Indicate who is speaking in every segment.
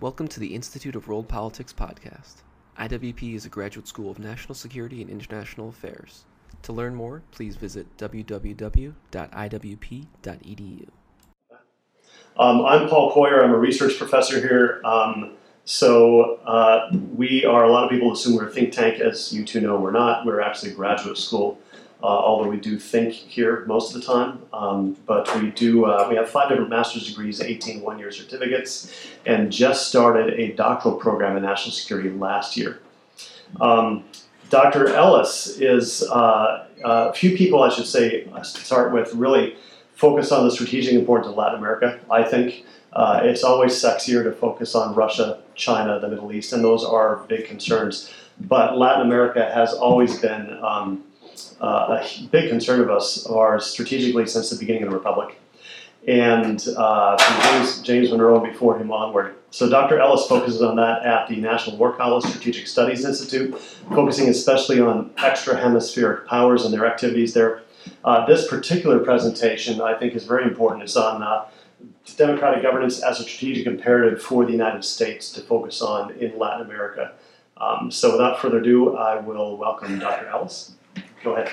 Speaker 1: Welcome to the Institute of World Politics podcast. IWP is a graduate school of national security and international affairs. To learn more, please visit www.iwp.edu.
Speaker 2: Um, I'm Paul Coyer. I'm a research professor here. Um, so uh, we are a lot of people assume we're a think tank. As you two know, we're not. We're actually a graduate school. Uh, although we do think here most of the time, um, but we do. Uh, we have five different master's degrees, 18 one-year certificates, and just started a doctoral program in national security last year. Um, Dr. Ellis is uh, a few people, I should say, to start with really focus on the strategic importance of Latin America. I think uh, it's always sexier to focus on Russia, China, the Middle East, and those are big concerns. But Latin America has always been um, uh, a big concern of us, of ours, strategically since the beginning of the Republic. And uh, from James, James Monroe and before him onward. So Dr. Ellis focuses on that at the National War College Strategic Studies Institute, focusing especially on extra hemispheric powers and their activities there. Uh, this particular presentation, I think, is very important. It's on uh, democratic governance as a strategic imperative for the United States to focus on in Latin America. Um, so without further ado, I will welcome Dr. Ellis. Go ahead.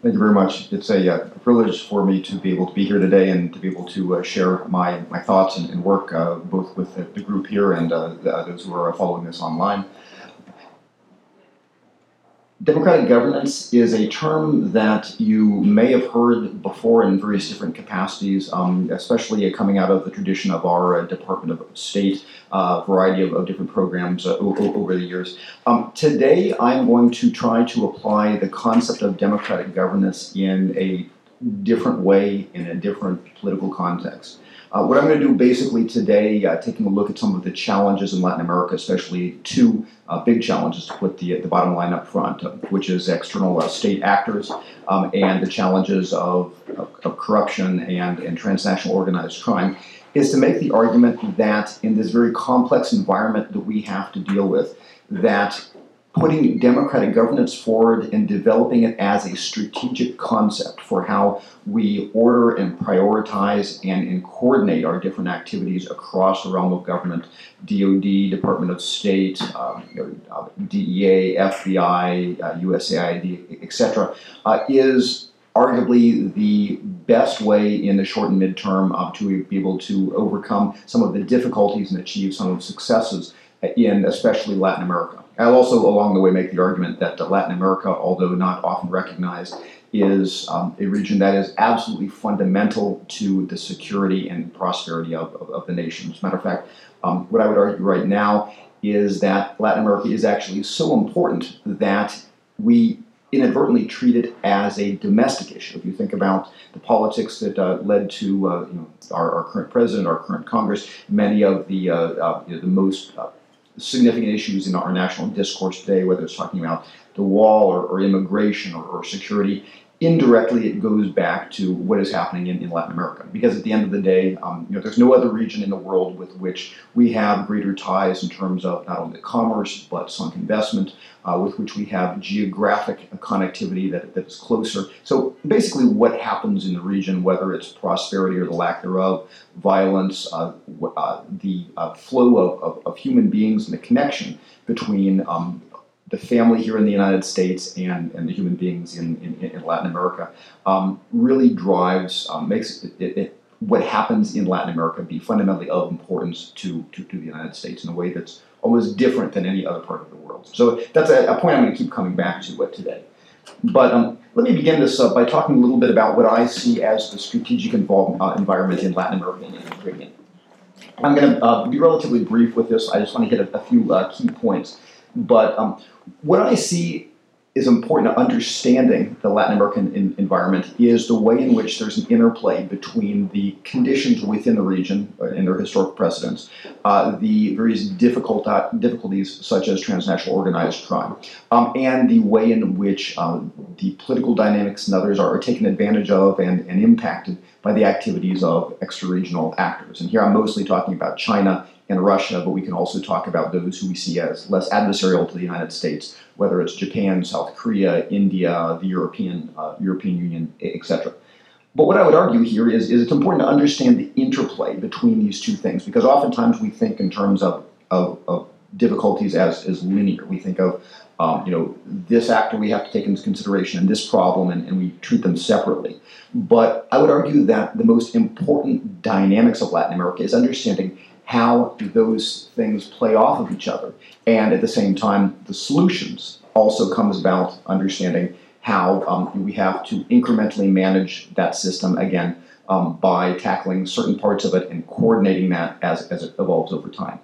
Speaker 3: Thank you very much. It's a, uh, privilege for me to be able to be here today and to be able to uh, share my, my thoughts and, and work uh, both with the, group here and uh, the, those who are following this online. Democratic governance is a term that you may have heard before in various different capacities, um, especially coming out of the tradition of our uh, Department of State, uh, variety of, of, different programs uh, over the years. Um, today, I'm going to try to apply the concept of democratic governance in a different way, in a different political context. Uh, what I'm going to do basically today, uh, taking a look at some of the challenges in Latin America, especially two uh, big challenges to put the, the bottom line up front, uh, which is external uh, state actors um, and the challenges of, of, of, corruption and, and transnational organized crime, is to make the argument that in this very complex environment that we have to deal with, that putting democratic governance forward and developing it as a strategic concept for how we order and prioritize and, and coordinate our different activities across the realm of government, DoD, Department of State, um, you know, uh, DEA, FBI, uh, USAID, etc., uh, is arguably the best way in the short and midterm uh, to be able to overcome some of the difficulties and achieve some of the successes in especially Latin America. I'll also, along the way, make the argument that Latin America, although not often recognized, is um, a region that is absolutely fundamental to the security and prosperity of, of, of the nation. As a matter of fact, um, what I would argue right now is that Latin America is actually so important that we inadvertently treat it as a domestic issue. If you think about the politics that uh, led to uh, you know, our, our, current president, our current Congress, many of the, uh, uh you know, the most uh, significant issues in our national discourse today, whether it's talking about the wall or, or immigration or, or, security, indirectly it goes back to what is happening in, in Latin America. Because at the end of the day, um, you know, there's no other region in the world with which we have greater ties in terms of not only commerce but sunk investment, uh, with which we have geographic connectivity that, that is closer. So basically, what happens in the region, whether it's prosperity or the lack thereof, violence, uh, uh, the uh, flow of, of, of, human beings and the connection between um, the family here in the United States and, and the human beings in, in, in Latin America um, really drives, um, makes it, it, it, what happens in Latin America be fundamentally of importance to, to, to, the United States in a way that's almost different than any other part of the world. So that's a, a point I'm going to keep coming back to today. But um, let me begin this uh, by talking a little bit about what I see as the strategic uh, environment in Latin America and the Caribbean. I'm going to uh, be relatively brief with this. I just want to hit a, a few uh, key points. But um, what I see is important to understanding the Latin American in, environment is the way in which there's an interplay between the conditions within the region and uh, their historic precedents, uh, the various difficult, uh, difficulties such as transnational organized crime, um, and the way in which um, the political dynamics and others are, are taken advantage of and, and impacted by the activities of extra-regional actors. And here I'm mostly talking about China and Russia, but we can also talk about those who we see as less adversarial to the United States, whether it's Japan, South Korea, India, the European uh, European Union, etc. but what I would argue here is, is it's important to understand the interplay between these two things because oftentimes we think in terms of, of, of difficulties as, as linear. We think of, um, you know, this actor we have to take into consideration and this problem, and, and we treat them separately. But I would argue that the most important dynamics of Latin America is understanding how do those things play off of each other. And at the same time, the solutions also comes about understanding how um, we have to incrementally manage that system again um, by tackling certain parts of it and coordinating that as, as it evolves over time.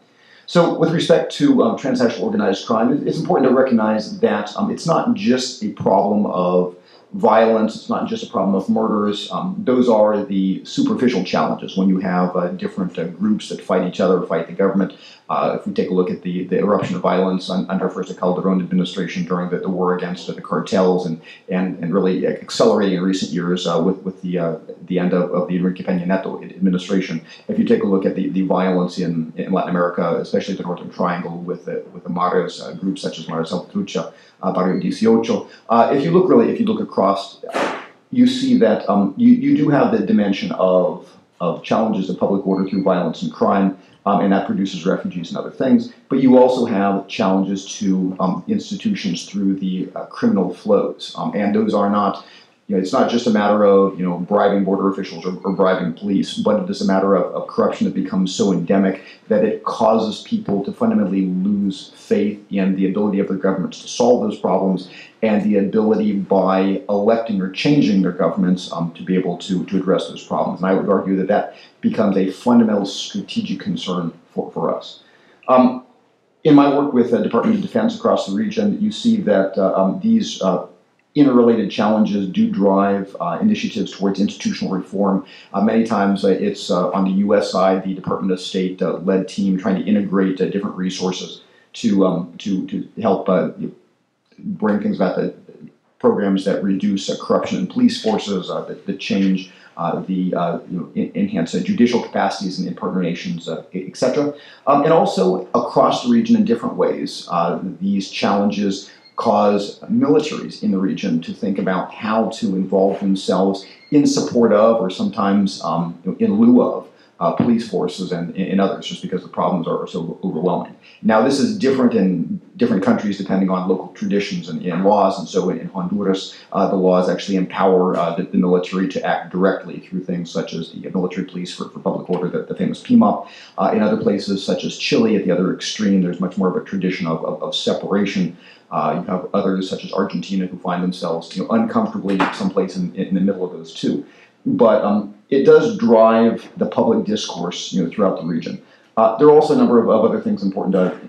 Speaker 3: So, with respect to um, transnational organized crime, it's important to recognize that um, it's not just a problem of violence, it's not just a problem of murders. Um, those are the superficial challenges when you have uh, different uh, groups that fight each other, fight the government. Uh, if we take a look at the, the eruption of violence un, under first Calderon administration during the, the war against the cartels and, and, and really accelerating in recent years uh, with, with the, uh, the end of, of the Enrique Peña Nieto administration. If you take a look at the, the violence in, in Latin America, especially the Northern Triangle with the, with the Maras uh, groups such as Maras Salvatrucha, uh, Barrio 18, uh, if you look really, if you look across, you see that um, you, you do have the dimension of, of challenges of public order through violence and crime um, and that produces refugees and other things. But you also have challenges to um, institutions through the uh, criminal flows, um, and those are not. You know, it's not just a matter of you know bribing border officials or, or bribing police, but it is a matter of, of corruption that becomes so endemic that it causes people to fundamentally lose faith in the ability of their governments to solve those problems and the ability by electing or changing their governments um, to be able to, to address those problems. And I would argue that that becomes a fundamental strategic concern for, for us. Um, in my work with the Department of Defense across the region, you see that uh, um, these uh, interrelated challenges do drive uh, initiatives towards institutional reform. Uh, many times uh, it's uh, on the U.S. side, the Department of State led team trying to integrate different resources to, um, to, to help bring things about the programs that reduce uh, corruption in police forces, uh, that, change uh, the uh, you know, in, enhance judicial capacities in, in partner nations, uh, etc. Um, and also across the region in different ways. these challenges cause militaries in the region to think about how to involve themselves in support of, or sometimes um, in lieu of, uh, police forces and, and others, just because the problems are so overwhelming. Now, this is different in different countries depending on local traditions and, and laws. And so, in, Honduras, uh, the laws actually empower uh, the, the, military to act directly through things such as the military police for, for public order, the, the famous PMOP. Uh, in other places, such as Chile, at the other extreme, there's much more of a tradition of, of, of separation. Uh, you have others such as Argentina who find themselves you know, uncomfortably someplace in, in the middle of those two. But um, it does drive the public discourse you know, throughout the region. Uh, there are also a number of, of, other things important to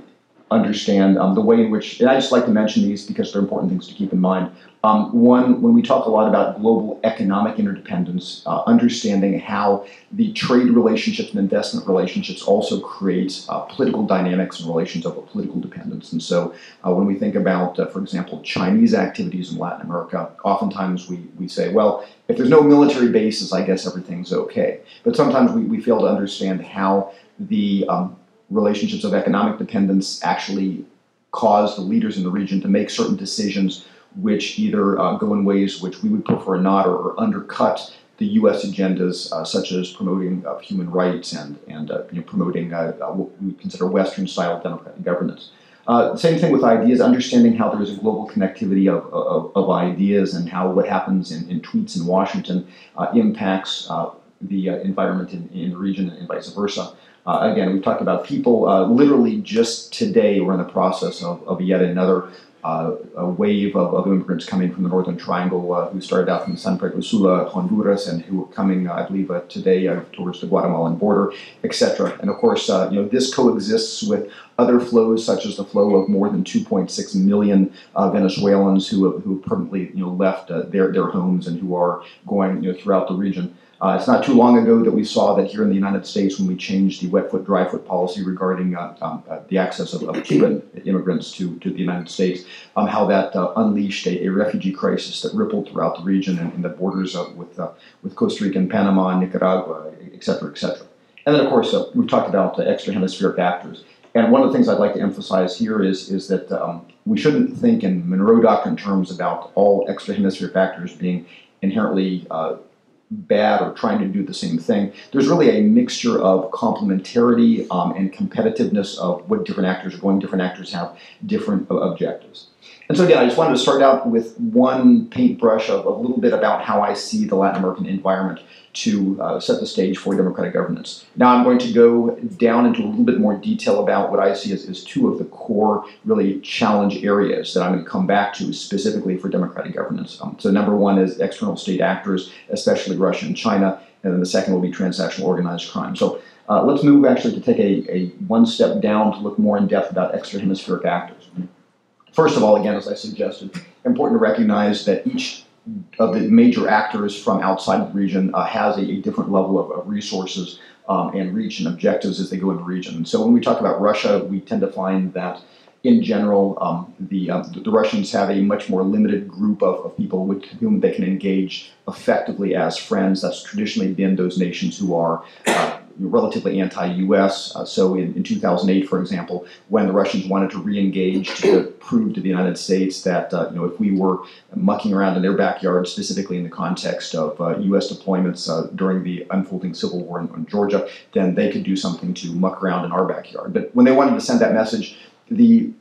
Speaker 3: understand. Um, the way in which, and I just like to mention these because they're important things to keep in mind. Um, one, when we talk a lot about global economic interdependence, uh, understanding how the trade relationships and investment relationships also create uh, political dynamics and relations of political dependence. And so, uh, when we think about, uh, for example, Chinese activities in Latin America, oftentimes we, we say, well, if there's no military bases, I guess everything's okay. But sometimes we, we fail to understand how the um, relationships of economic dependence actually cause the leaders in the region to make certain decisions which either uh, go in ways which we would prefer not or, or undercut the U.S. agendas, uh, such as promoting uh, human rights and, and uh, you know, promoting uh, uh, what we consider Western style democratic governance. same thing with ideas, understanding how there is a global connectivity of, of, of ideas and how what happens in, in tweets in Washington impacts the environment in, in the region and vice versa. Uh, again, we've talked about people. Uh, literally, just today, we're in the process of, of yet another uh, a wave of, of, immigrants coming from the Northern Triangle uh, who started out from San Pedro Sula, Honduras, and who are coming, uh, I believe, uh, today towards the Guatemalan border, etc. And of course, you know, this coexists with other flows, such as the flow of more than 2.6 million Venezuelans who have, who have permanently, you know, left their their homes and who are going, you know, throughout the region. Uh, it's not too long ago that we saw that here in the United States, when we changed the wet foot, dry foot policy regarding uh, um, uh, the access of, of, Cuban immigrants to, to the United States, um, how that uh, unleashed a, a, refugee crisis that rippled throughout the region and, and the borders of, with, uh, with Costa Rica and Panama, and Nicaragua, et cetera, et cetera. And then, of course, uh, we've talked about extra hemispheric actors. And one of the things I'd like to emphasize here is, is that um, we shouldn't think in Monroe Doctrine terms about all extra hemispheric factors being inherently bad or trying to do the same thing. There's really a mixture of complementarity um, and competitiveness of what different actors are going. Different actors have different objectives. And so again, I just wanted to start out with one paintbrush of, a little bit about how I see the Latin American environment to uh, set the stage for democratic governance. Now I'm going to go down into a little bit more detail about what I see as, as two of the core really challenge areas that I'm going to come back to specifically for democratic governance. Um, so number one is external state actors, especially Russia and China, and then the second will be transnational organized crime. So uh, let's move actually to take a, a one step down to look more in depth about extra hemispheric actors. First of all, again, as I suggested, important to recognize that each of the major actors from outside the region uh, has a, a, different level of, of resources um, and reach and objectives as they go into the region. So when we talk about Russia, we tend to find that in general, um, the, uh, the Russians have a much more limited group of, of, people with whom they can engage effectively as friends. That's traditionally been those nations who are uh, relatively anti-U.S. Uh, so in, in 2008, for example, when the Russians wanted to re-engage to prove to the United States that uh, you know if we were mucking around in their backyard, specifically in the context of uh, U.S. deployments uh, during the unfolding civil war in, in, Georgia, then they could do something to muck around in our backyard. But when they wanted to send that message, the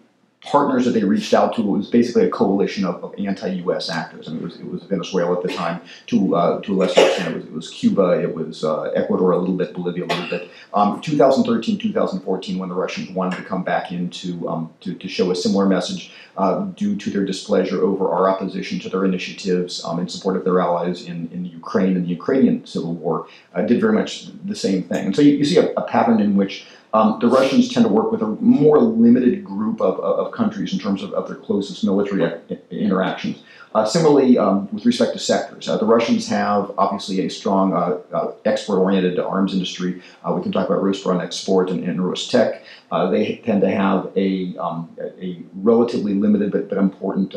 Speaker 3: partners that they reached out to it was basically a coalition of, of anti-U.S. actors. I mean, it was, it was Venezuela at the time, to uh, to a lesser extent, it was, it was Cuba, it was uh, Ecuador a little bit, Bolivia a little bit. Um, 2013, 2014, when the Russians wanted to come back into um, to, to show a similar message uh, due to their displeasure over our opposition to their initiatives um, in support of their allies in, in Ukraine and the Ukrainian civil war, uh, did very much the same thing. And so you, you see a, a pattern in which um, the Russians tend to work with a more limited group of, of countries in terms of, of their closest military interactions. Uh, similarly, um, with respect to sectors, uh, the Russians have obviously a strong uh, uh export-oriented arms industry. Uh, we can talk about Rosatomneft and, and Rostec. Uh, they tend to have a, um, a relatively limited but, but important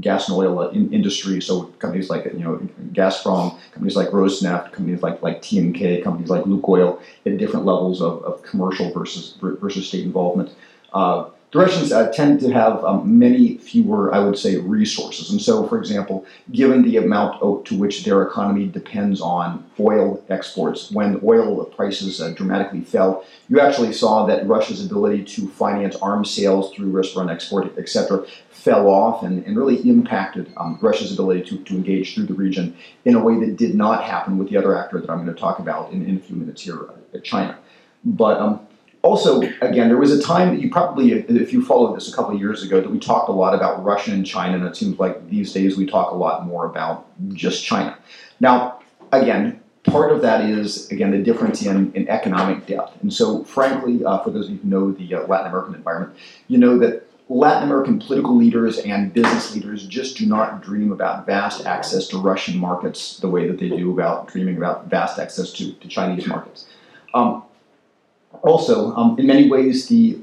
Speaker 3: gas and oil in industry. So companies like you know Gazprom, companies like Rosneft, companies like like TNK, companies like Lukoil at different levels of, of commercial versus versus state involvement. Uh, Russians uh, tend to have um, many fewer, I would say, resources. And so, for example, given the amount to which their economy depends on oil exports, when oil prices uh, dramatically fell, you actually saw that Russia's ability to finance arms sales through Rosatomneft, et cetera, fell off and, and really impacted um, Russia's ability to, to engage through the region in a way that did not happen with the other actor that I'm going to talk about in, in a few minutes here, uh, China. But um, also, again, there was a time that you probably, if you followed this a couple of years ago, that we talked a lot about Russia and China, and it seems like these days we talk a lot more about just China. Now, again, part of that is, again, the difference in, in economic depth. And so, frankly, uh, for those of you who know the uh, Latin American environment, you know that Latin American political leaders and business leaders just do not dream about vast access to Russian markets the way that they do about dreaming about vast access to, to Chinese markets. Um, also, um, in many ways, the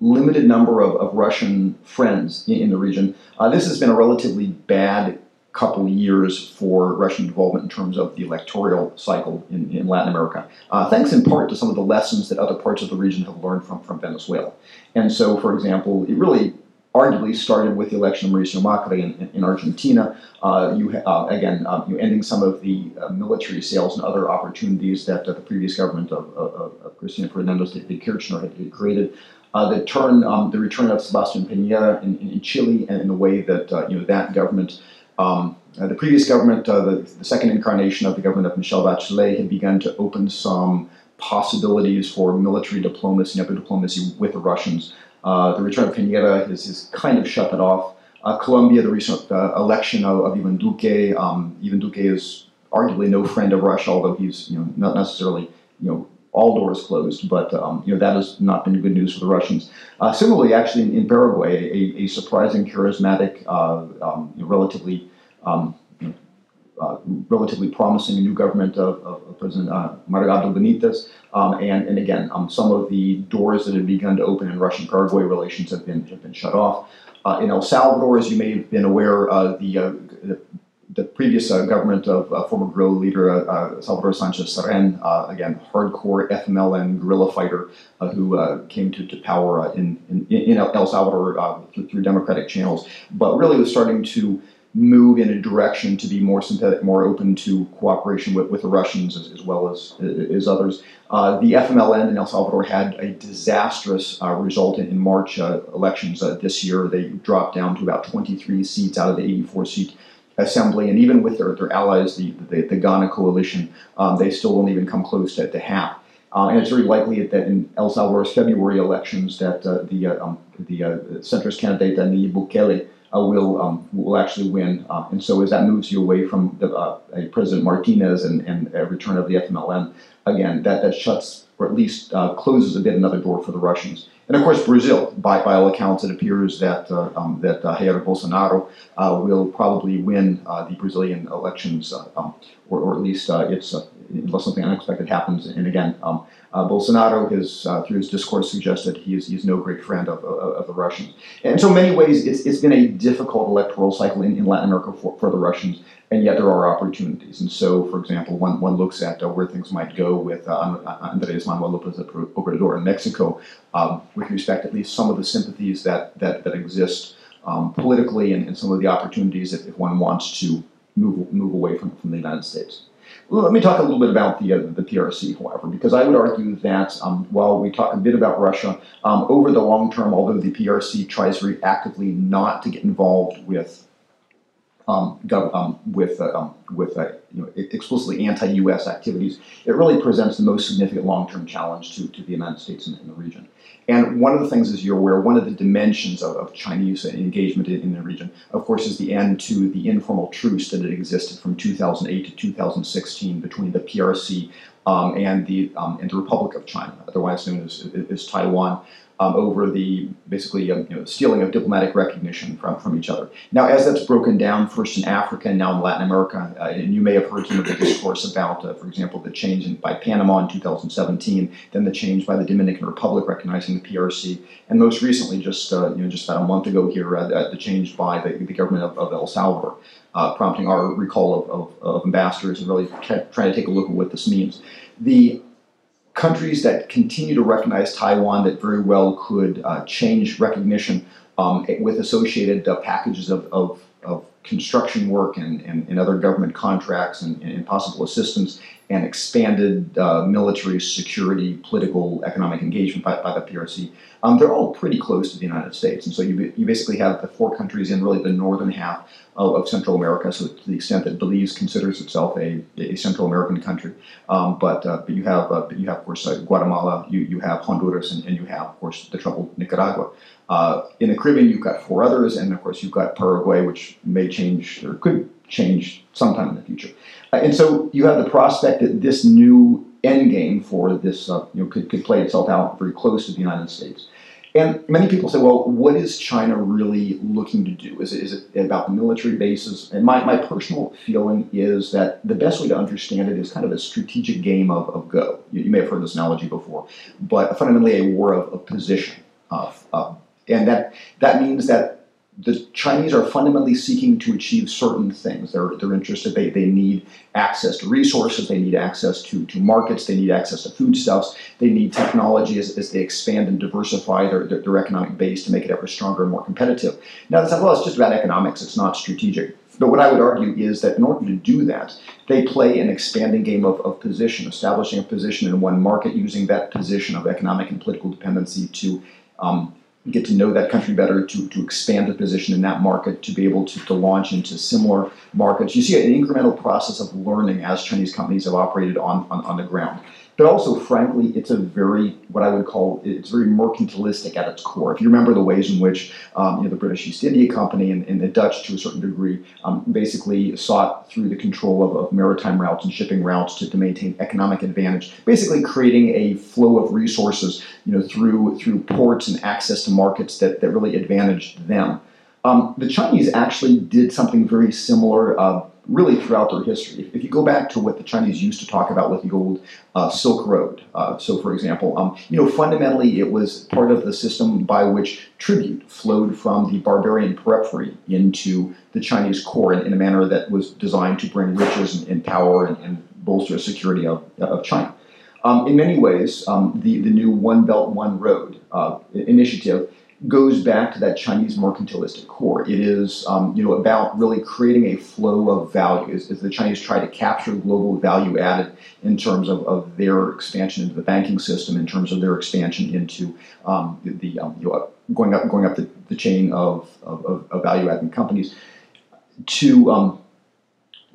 Speaker 3: limited number of, of Russian friends in, in the region, uh, this has been a relatively bad couple years for Russian involvement in terms of the electoral cycle in, in Latin America, uh, thanks in part to some of the lessons that other parts of the region have learned from, from Venezuela. And so, for example, it really arguably started with the election of Mauricio Macri in, in Argentina. Uh, you uh, again, uh, you ending some of the uh, military sales and other opportunities that uh, the previous government of, of, of Cristina Fernandez de Kirchner had created. Uh, the turn, um, the return of Sebastian Piñera in, in, Chile, and in the way that you know that government um, the previous government, the, the, second incarnation of the government of Michelle Bachelet, had begun to open some possibilities for military diplomacy and other diplomacy with the Russians. Uh, the return of Piñera has, kind of shut that off. Uh, Colombia, the recent uh, election of, of Ivan Duque, um, Ivan Duque is arguably no friend of Russia, although he's you know not necessarily you know all doors closed, but um, you know that has not been good news for the Russians. Uh, similarly, actually in, in Paraguay, a, a, surprising, charismatic, uh, um, relatively um, uh, relatively promising new government of, of, President uh, Mario Abdo Benitez, um, and, and again, um, some of the doors that had begun to open in Russian-Paraguay relations have been have been shut off. Uh, in El Salvador, as you may have been aware, uh, the, uh, the the previous government of former guerrilla leader Salvador Sanchez Cerén, uh, again, hardcore FMLN guerrilla fighter who came to, to power in, in, in, El Salvador through, through, democratic channels, but really was starting to move in a direction to be more synthetic, more open to cooperation with, with the Russians as, as well as, as others. Uh, the FMLN in El Salvador had a disastrous uh, result in, in March uh, elections uh, this year. They dropped down to about 23 seats out of the 84 seat assembly, and even with their, their allies, the, the, the Gana coalition, um, they still won't even come close to, to half. Uh, and it's very likely that in El Salvador's February elections, that uh, the uh, um, the uh, centrist candidate Nayib Bukele will um, will actually win. Uh, and so as that moves you away from the, President Martinez and, and a return of the FMLN, again, that, that shuts or at least closes a bit another door for the Russians. And of course, Brazil. By, by all accounts, it appears that um, that Jair Bolsonaro will probably win the Brazilian elections, um, or, or, at least it's unless something unexpected happens. And again, um, uh, Bolsonaro has, uh, through his discourse, suggested he is, he is no great friend of, of, of, the Russians. And so, in many ways, it's, it's been a difficult electoral cycle in, in Latin America for, for the Russians, and yet there are opportunities. And so, for example, one, one looks at uh, where things might go with uh, Andres Manuel Lopez Obrador in Mexico, um, with respect at least some of the sympathies that, that, that exist um, politically and, and, some of the opportunities if, if one wants to move, move away from, from the United States. Let me talk a little bit about the, uh, the PRC, however, because I would argue that um, while we talk a bit about Russia, um, over the long term, although the PRC tries very actively not to get involved with um, um, with uh, um, with uh, you know, explicitly anti-U.S. activities, it really presents the most significant long-term challenge to, to the United States in, in the region. And one of the things, as you're aware, one of the dimensions of, of Chinese engagement in, in, the region, of course, is the end to the informal truce that had existed from 2008 to 2016 between the PRC um, and the um, and the Republic of China, otherwise known as, as Taiwan um, over the basically um, you know, stealing of diplomatic recognition from, from each other. Now, as that's broken down first in Africa and now in Latin America, uh, and you may have heard some of the discourse about, uh, for example, the change in, by Panama in 2017, then the change by the Dominican Republic recognizing the PRC, and most recently, just uh, you know, just about a month ago here, uh, the change by the, the government of, of El Salvador. Uh, prompting our recall of, of, of ambassadors and really trying to take a look at what this means. The countries that continue to recognize Taiwan that very well could uh, change recognition um, with associated uh, packages of, of, of, construction work and, and, and, other government contracts and, and possible assistance and expanded uh, military security, political, economic engagement by, by the PRC, um, they're all pretty close to the United States. And so you, you basically have the four countries in really the northern half of, of Central America. So to the extent that Belize considers itself a, a Central American country, um, but uh, but you have uh, but you have of course uh, Guatemala, you, you have Honduras, and, and you have of course the troubled Nicaragua. Uh, in the Caribbean, you've got four others, and of course you've got Paraguay, which may change or could change sometime in the future. Uh, and so you have the prospect that this new end game for this uh, you know could, could play itself out very close to the United States. And many people say, well, what is China really looking to do? Is it, is it about the military bases? And my, my personal feeling is that the best way to understand it is kind of a strategic game of, of Go. You, you may have heard this analogy before, but fundamentally a war of, of position. Uh, uh, and that, that means that the Chinese are fundamentally seeking to achieve certain things. They're, they're interested, they, they need access to resources, they need access to, to markets, they need access to foodstuffs, they need technology as, as they expand and diversify their, their, their economic base to make it ever stronger and more competitive. Now, that's, well, it's just about economics, it's not strategic. But what I would argue is that in order to do that, they play an expanding game of, of position, establishing a position in one market, using that position of economic and political dependency to um, get to know that country better, to, to expand the position in that market, to be able to, to launch into similar markets. You see an incremental process of learning as Chinese companies have operated on, on, on the ground. But also, frankly, it's a very, what I would call, it's very mercantilistic at its core. If you remember the ways in which um, you know, the British East India Company and, and the Dutch, to a certain degree, um, basically sought through the control of, of, maritime routes and shipping routes to, to maintain economic advantage, basically creating a flow of resources you know, through, through ports and access to markets that, that really advantaged them. Um, the Chinese actually did something very similar uh, really throughout their history. If, you go back to what the Chinese used to talk about with the old uh, Silk Road, uh, so for example, um, you know, fundamentally it was part of the system by which tribute flowed from the barbarian periphery into the Chinese core in, in a manner that was designed to bring riches and, and power and, and, bolster security of, of China. Um, in many ways, um, the, the new One Belt, One Road uh, initiative goes back to that Chinese mercantilistic core. It is, um, you know, about really creating a flow of value. As, as, the Chinese try to capture global value added in terms of, of their expansion into the banking system, in terms of their expansion into um, the, the um, you know, going up going up the, the chain of, of, of value adding companies, to um,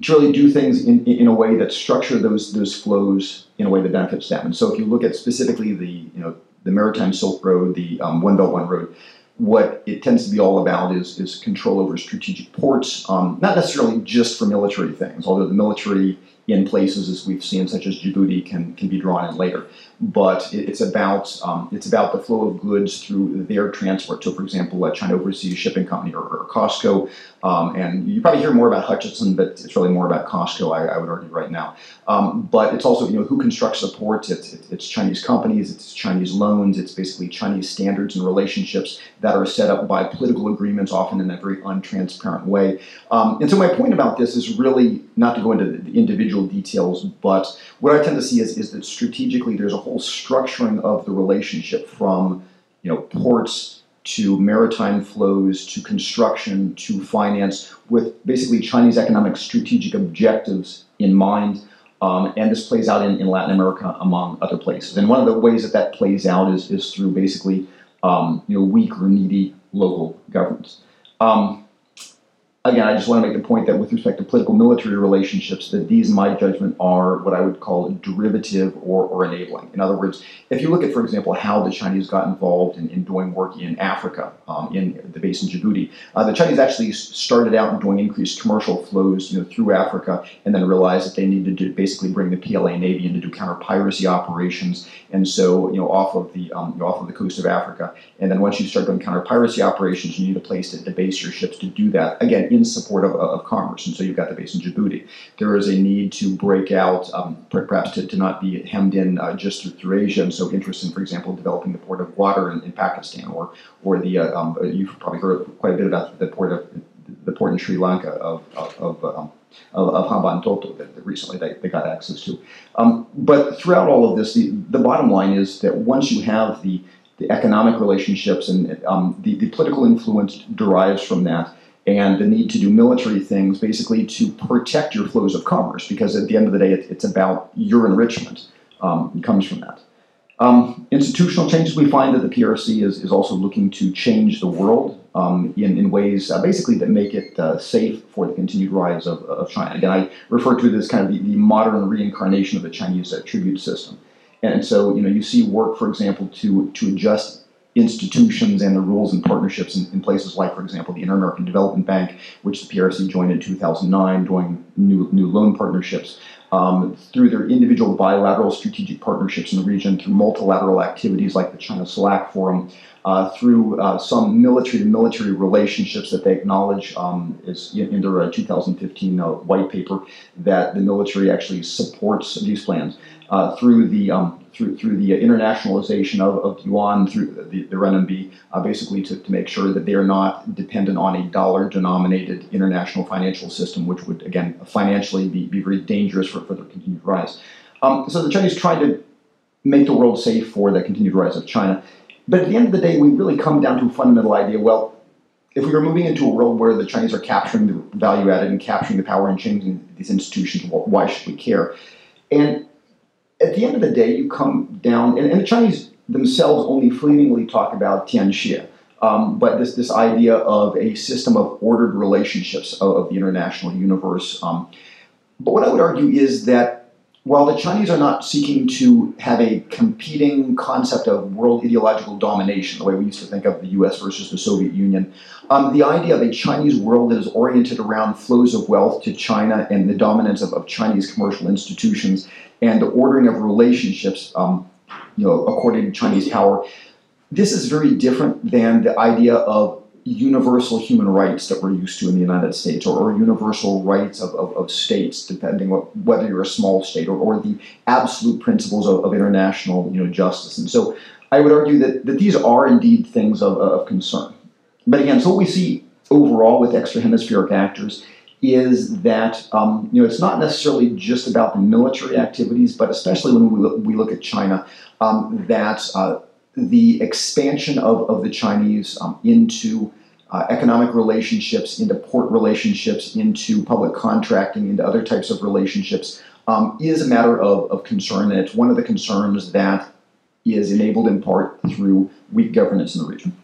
Speaker 3: to really do things in, in a way that structure those those flows in a way that benefits them. And so, if you look at specifically the you know the Maritime Silk Road, the um, One Belt One Road, what it tends to be all about is is control over strategic ports, um, not necessarily just for military things, although the military in places as we've seen, such as Djibouti, can can be drawn in later. But it's about um, it's about the flow of goods through their transport. So, for example, a China Overseas Shipping Company or, or COSCO, um, and you probably hear more about Hutchison, but it's really more about COSCO. I, I would argue right now. Um, but it's also you know who constructs the ports. It's, it's, it's Chinese companies. It's Chinese loans. It's basically Chinese standards and relationships that are set up by political agreements, often in a very untransparent way. Um, and so my point about this is really not to go into the individual details, but what I tend to see is, is that strategically there's a whole structuring of the relationship from you know ports to maritime flows to construction to finance with basically Chinese economic strategic objectives in mind. Um, and this plays out in, in Latin America among other places. And one of the ways that that plays out is, is through basically um, you know, weak or needy local governments. Um, again, I just want to make the point that with respect to political military relationships, that these, in my judgment, are what I would call derivative or, or enabling. In other words, if you look at, for example, how the Chinese got involved in, in doing work in Africa, um, in the base in Djibouti, uh, the Chinese actually started out doing increased commercial flows you know, through Africa and then realized that they needed to basically bring the PLA Navy in to do counter piracy operations. And so, you know, off of the um, you know, off of the coast of Africa. And then once you start doing counter piracy operations, you need a place to, to base your ships to do that. Again, in support of, of commerce. And so you've got the base in Djibouti. There is a need to break out, um, perhaps to, to not be hemmed in uh, just through, through, Asia. And so interest in, for example, developing the port of Gwadar in, in Pakistan, or or the uh, um, you've probably heard quite a bit about the port of the port in Sri Lanka of of, of um, of, of that recently they, they got access to. Um, but throughout all of this, the, the bottom line is that once you have the, the economic relationships and um, the, the political influence derives from that, and the need to do military things basically to protect your flows of commerce because at the end of the day it, it's about your enrichment um, comes from that. Um, institutional changes we find that the prc is, is also looking to change the world um, in, in ways uh, basically that make it uh, safe for the continued rise of, of china. Again i refer to this kind of the, the modern reincarnation of the chinese uh, tribute system. And so you know you see work for example to to adjust institutions and the rules and partnerships in, in, places like, for example, the Inter-American Development Bank, which the PRC joined in 2009, doing new, new loan partnerships, um, through their individual bilateral strategic partnerships in the region, through multilateral activities like the China CELAC Forum, uh, through uh, some military to military relationships that they acknowledge um, is in, in their uh, 2015 uh, white paper that the military actually supports these plans uh, through the um, through through the internationalization of, of yuan through the, the renminbi, uh, basically to, to make sure that they are not dependent on a dollar denominated international financial system, which would again financially be, be very dangerous for, for their continued rise. Um, so the Chinese tried to make the world safe for the continued rise of China. But at the end of the day, we really come down to a fundamental idea. Well, if we were moving into a world where the Chinese are capturing the value added and capturing the power and changing these institutions, why should we care? And at the end of the day, you come down, and, and the Chinese themselves only fleetingly talk about Tianxia, um, but this, this idea of a system of ordered relationships of, of the international universe. Um, but what I would argue is that while the Chinese are not seeking to have a competing concept of world ideological domination, the way we used to think of the US versus the Soviet Union, um, the idea of a Chinese world that is oriented around flows of wealth to China and the dominance of, of Chinese commercial institutions and the ordering of relationships, um, you know, according to Chinese power, this is very different than the idea of universal human rights that we're used to in the United States, or, or universal rights of, of, of states, depending on whether you're a small state, or, or the absolute principles of, of, international you know, justice. And so I would argue that, that these are indeed things of, of concern. But again, so what we see overall with extra hemispheric actors is that um, you know it's not necessarily just about the military activities, but especially when we look, we look at China, um, that uh, the expansion of, of the Chinese um, into uh, economic relationships, into port relationships, into public contracting, into other types of relationships um, is a matter of, of concern, and it's one of the concerns that is enabled in part through weak governance in the region.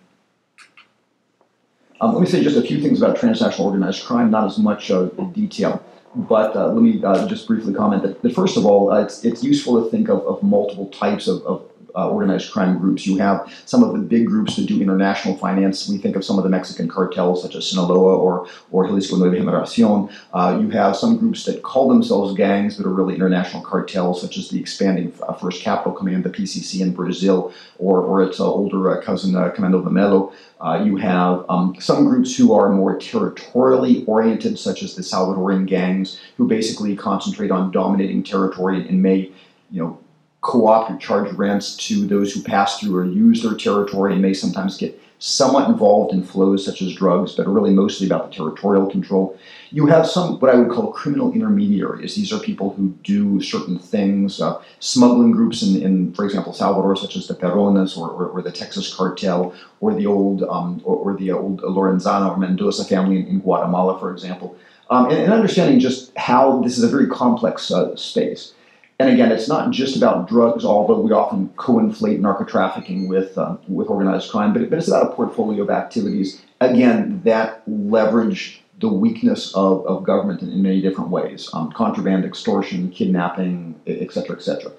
Speaker 3: Um, let me say just a few things about transnational organized crime, not as much uh, detail, but uh, let me uh, just briefly comment that, that first of all, uh, it's, it's useful to think of, of multiple types of, of uh, organized crime groups. You have some of the big groups that do international finance. We think of some of the Mexican cartels, such as Sinaloa or, or Jalisco Nueva Generacion. Uh, you have some groups that call themselves gangs but are really international cartels, such as the expanding uh, First Capital Command, the PCC in Brazil, or, or its uh, older uh, cousin, uh, Comando Vermelho. you have um, some groups who are more territorially oriented, such as the Salvadoran gangs, who basically concentrate on dominating territory and may you know, co-opt or charge rents to those who pass through or use their territory and may sometimes get somewhat involved in flows such as drugs, but are really mostly about the territorial control. You have some what I would call criminal intermediaries. These are people who do certain things, uh, smuggling groups in, in, for example, Salvador, such as the Perrones or, or, or the Texis cartel, or the old um, or, or, the old Lorenzana or Mendoza family in, in Guatemala, for example. Um, and, and, understanding just how this is a very complex uh, space. And again, it's not just about drugs, although we often co-inflate narco trafficking with uh, with organized crime, but, but it's about a portfolio of activities again that leverage the weakness of, of government in, in many different ways: um, contraband, extortion, kidnapping, et cetera, et cetera.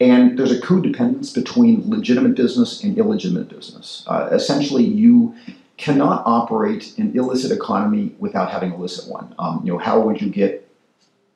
Speaker 3: And there's a codependence between legitimate business and illegitimate business. Uh, essentially, you cannot operate an illicit economy without having a illicit one. Um, you know, how would you get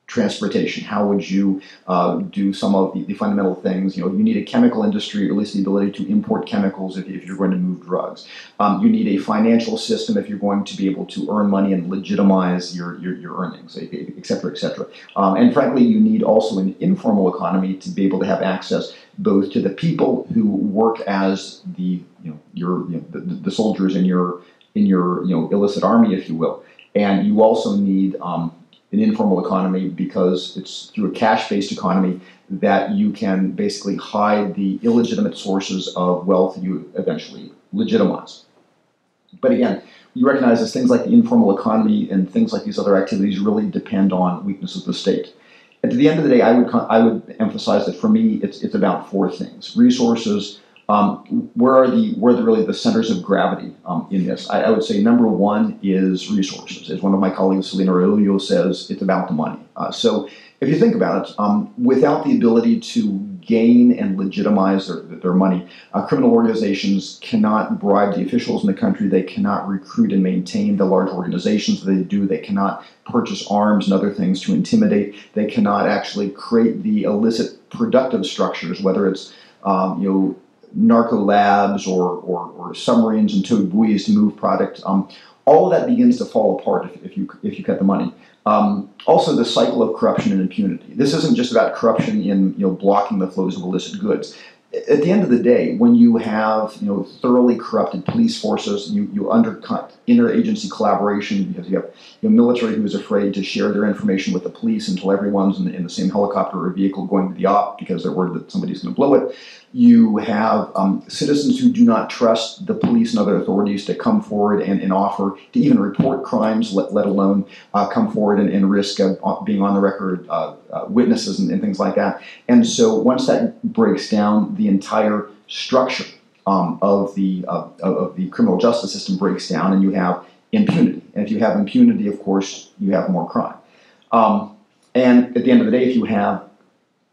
Speaker 3: transportation? How would you uh, do some of the, the, fundamental things? You know, you need a chemical industry, or at least the ability to import chemicals if, if you're going to move drugs. Um, you need a financial system if you're going to be able to earn money and legitimize your, your, your earnings, et cetera, et cetera. Um, and frankly, you need also an informal economy to be able to have access both to the people who work as the, you know, your, you know, the, the soldiers in your, in your, you know, illicit army, if you will. And you also need um, an informal economy because it's through a cash based economy that you can basically hide the illegitimate sources of wealth you eventually legitimize. But again, you recognize that things like the informal economy and things like these other activities really depend on weakness of the state. At the end of the day, I would, I would emphasize that for me, it's, it's about four things resources, um, where are the where are the, really the centers of gravity um, in this? I, I, would say number one is resources. As one of my colleagues, Celina Realuyo, says, it's about the money. Uh, so if you think about it, um, without the ability to gain and legitimize their, their money, uh, criminal organizations cannot bribe the officials in the country. They cannot recruit and maintain the large organizations that they do. They cannot purchase arms and other things to intimidate. They cannot actually create the illicit productive structures, whether it's um, you know narco labs or, or, or submarines and towed buoys to move product. Um, all of that begins to fall apart if, if, you if you cut the money. Um, also, the cycle of corruption and impunity. This isn't just about corruption in you know blocking the flows of illicit goods at the end of the day, when you have you know thoroughly corrupted police forces, you, you undercut interagency collaboration because you have you know, military who is afraid to share their information with the police until everyone's in the, in the same helicopter or vehicle going to the op because they're worried that somebody's going to blow it. You have um, citizens who do not trust the police and other authorities to come forward and, and offer to even report crimes, let, let alone uh, come forward and, and risk uh, being on the record uh, uh, witnesses and, and, things like that. And so once that breaks down, the entire structure um, of the of the criminal justice system breaks down, and you have impunity. And if you have impunity, of course, you have more crime. Um, and at the end of the day, if you have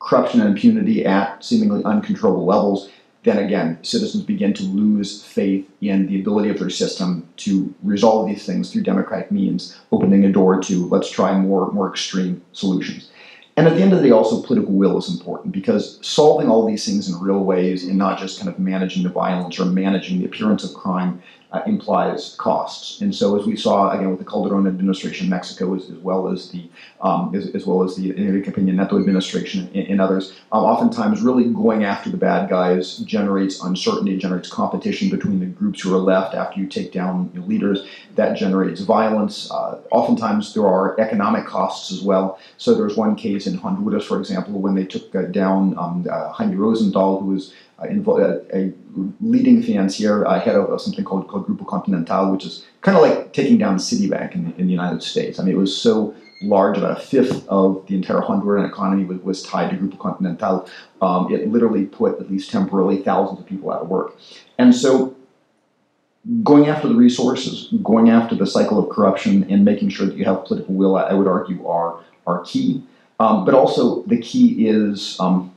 Speaker 3: corruption and impunity at seemingly uncontrollable levels, then again, citizens begin to lose faith in the ability of their system to resolve these things through democratic means, opening a door to let's try more, more extreme solutions. And at the end of the day, also political will is important because solving all these things in real ways and not just kind of managing the violence or managing the appearance of crime uh, implies costs. And so, as we saw again with the Calderon administration in Mexico, as, as well as the um, as, as, well as the Enrique Peña Nieto administration and, and others, um, oftentimes really going after the bad guys generates uncertainty, generates competition between the groups who are left after you take down leaders. That generates violence. Uh, oftentimes, there are economic costs as well. So, there was one case in Honduras, for example, when they took uh, down um, uh, Jaime Rosenthal, who was invo- uh, a leading financier, head of, something called, called Grupo Continental, which is kind of like taking down Citibank in, in the United States. I mean, it was so large, about a fifth of the entire Honduran economy was, was tied to Grupo Continental. Um, it literally put, at least temporarily, thousands of people out of work. And so, going after the resources, going after the cycle of corruption, and making sure that you have political will, I would argue, are, are key. Um, but also, the key is um,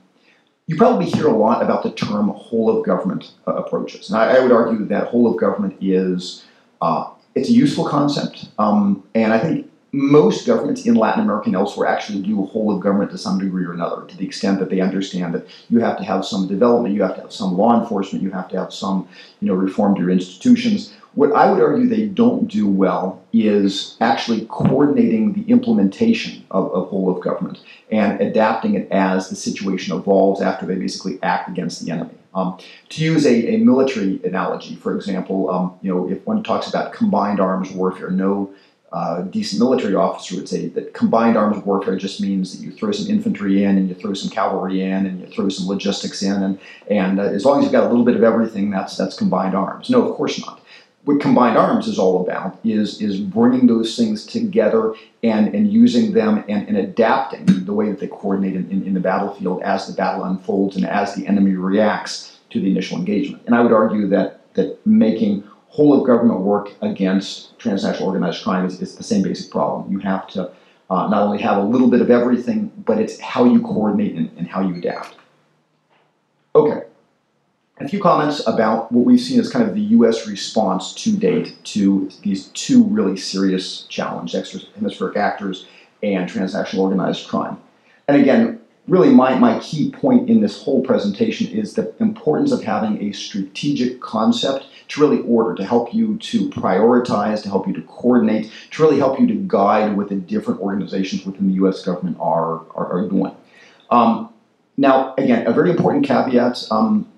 Speaker 3: you probably hear a lot about the term whole of government uh, approaches. And I, I, would argue that whole of government is uh, it's a useful concept. Um, and I think most governments in Latin America and elsewhere actually do whole of government to some degree or another, to the extent that they understand that you have to have some development, you have to have some law enforcement, you have to have some, you know, reform to your institutions. What I would argue they don't do well is actually coordinating the implementation of, of whole of government and adapting it as the situation evolves after they basically act against the enemy. Um, to use a, a, military analogy, for example, um, you know, if one talks about combined arms warfare, no uh, decent military officer would say that combined arms warfare just means that you throw some infantry in and you throw some cavalry in and you throw some logistics in, and, and uh, as long as you've got a little bit of everything, that's, that's combined arms. No, of course not. What combined arms is all about is, is bringing those things together and, and using them and, and adapting the way that they coordinate in, in, in the battlefield as the battle unfolds and as the enemy reacts to the initial engagement. And I would argue that, that making whole of government work against transnational organized crime is, is the same basic problem. You have to uh, not only have a little bit of everything, but it's how you coordinate and, and how you adapt. Okay. A few comments about what we've seen as kind of the U.S. response to date to these two really serious challenges, hemispheric actors and transnational organized crime. And again, really my, my key point in this whole presentation is the importance of having a strategic concept to really order, to help you to prioritize, to help you to coordinate, to really help you to guide what the different organizations within the U.S. government are, are, are doing. Um, now, again, a very important caveat. Um,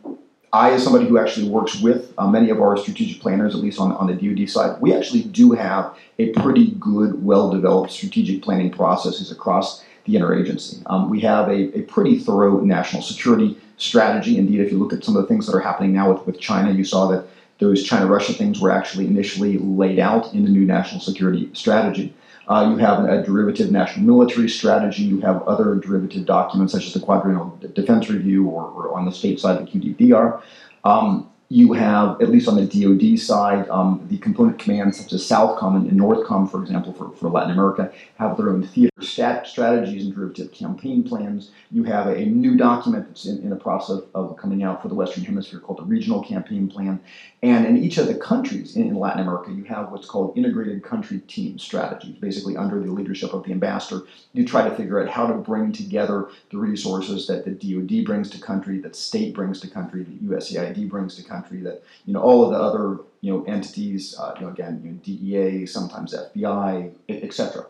Speaker 3: I, as somebody who actually works with uh, many of our strategic planners, at least on, on the DoD side, we actually do have a pretty good, well developed strategic planning processes across the interagency. Um, we have a, a pretty thorough national security strategy. Indeed, if you look at some of the things that are happening now with, with China, you saw that those China Russia things were actually initially laid out in the new national security strategy. Uh, you have a derivative national military strategy. You have other derivative documents, such as the Quadrennial Defense Review or, or on the state side, the QDDR. Um, you have, at least on the DoD side, um, the component commands such as Southcom and Northcom, for example, for, for Latin America, have their own theater stat strategies and derivative campaign plans. You have a, a new document that's in, in the process of, of, coming out for the Western Hemisphere called the Regional Campaign Plan. And in each of the countries in, in Latin America, you have what's called integrated country team strategies. Basically, under the leadership of the ambassador, you try to figure out how to bring together the resources that the DoD brings to country, that state brings to country, that USAID brings to country, that you know all of the other you know entities, uh, you know again, you know, DEA, sometimes FBI, etc.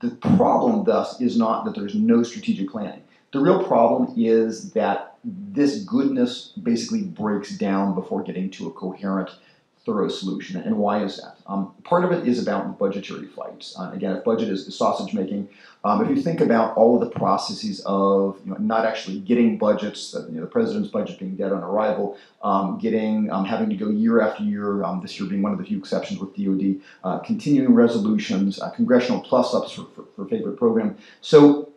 Speaker 3: The problem, thus, is not that there's no strategic planning. The real problem is that this goodness basically breaks down before getting to a coherent thorough solution. And why is that? Um, part of it is about budgetary fights. Uh, again, if budget is, sausage making, um, if you think about all of the processes of you know, not actually getting budgets, you know, the president's budget being dead on arrival, um, getting um, having to go year after year, um, this year being one of the few exceptions with DoD, uh, continuing resolutions, uh, congressional plus-ups for, for, for favorite program. So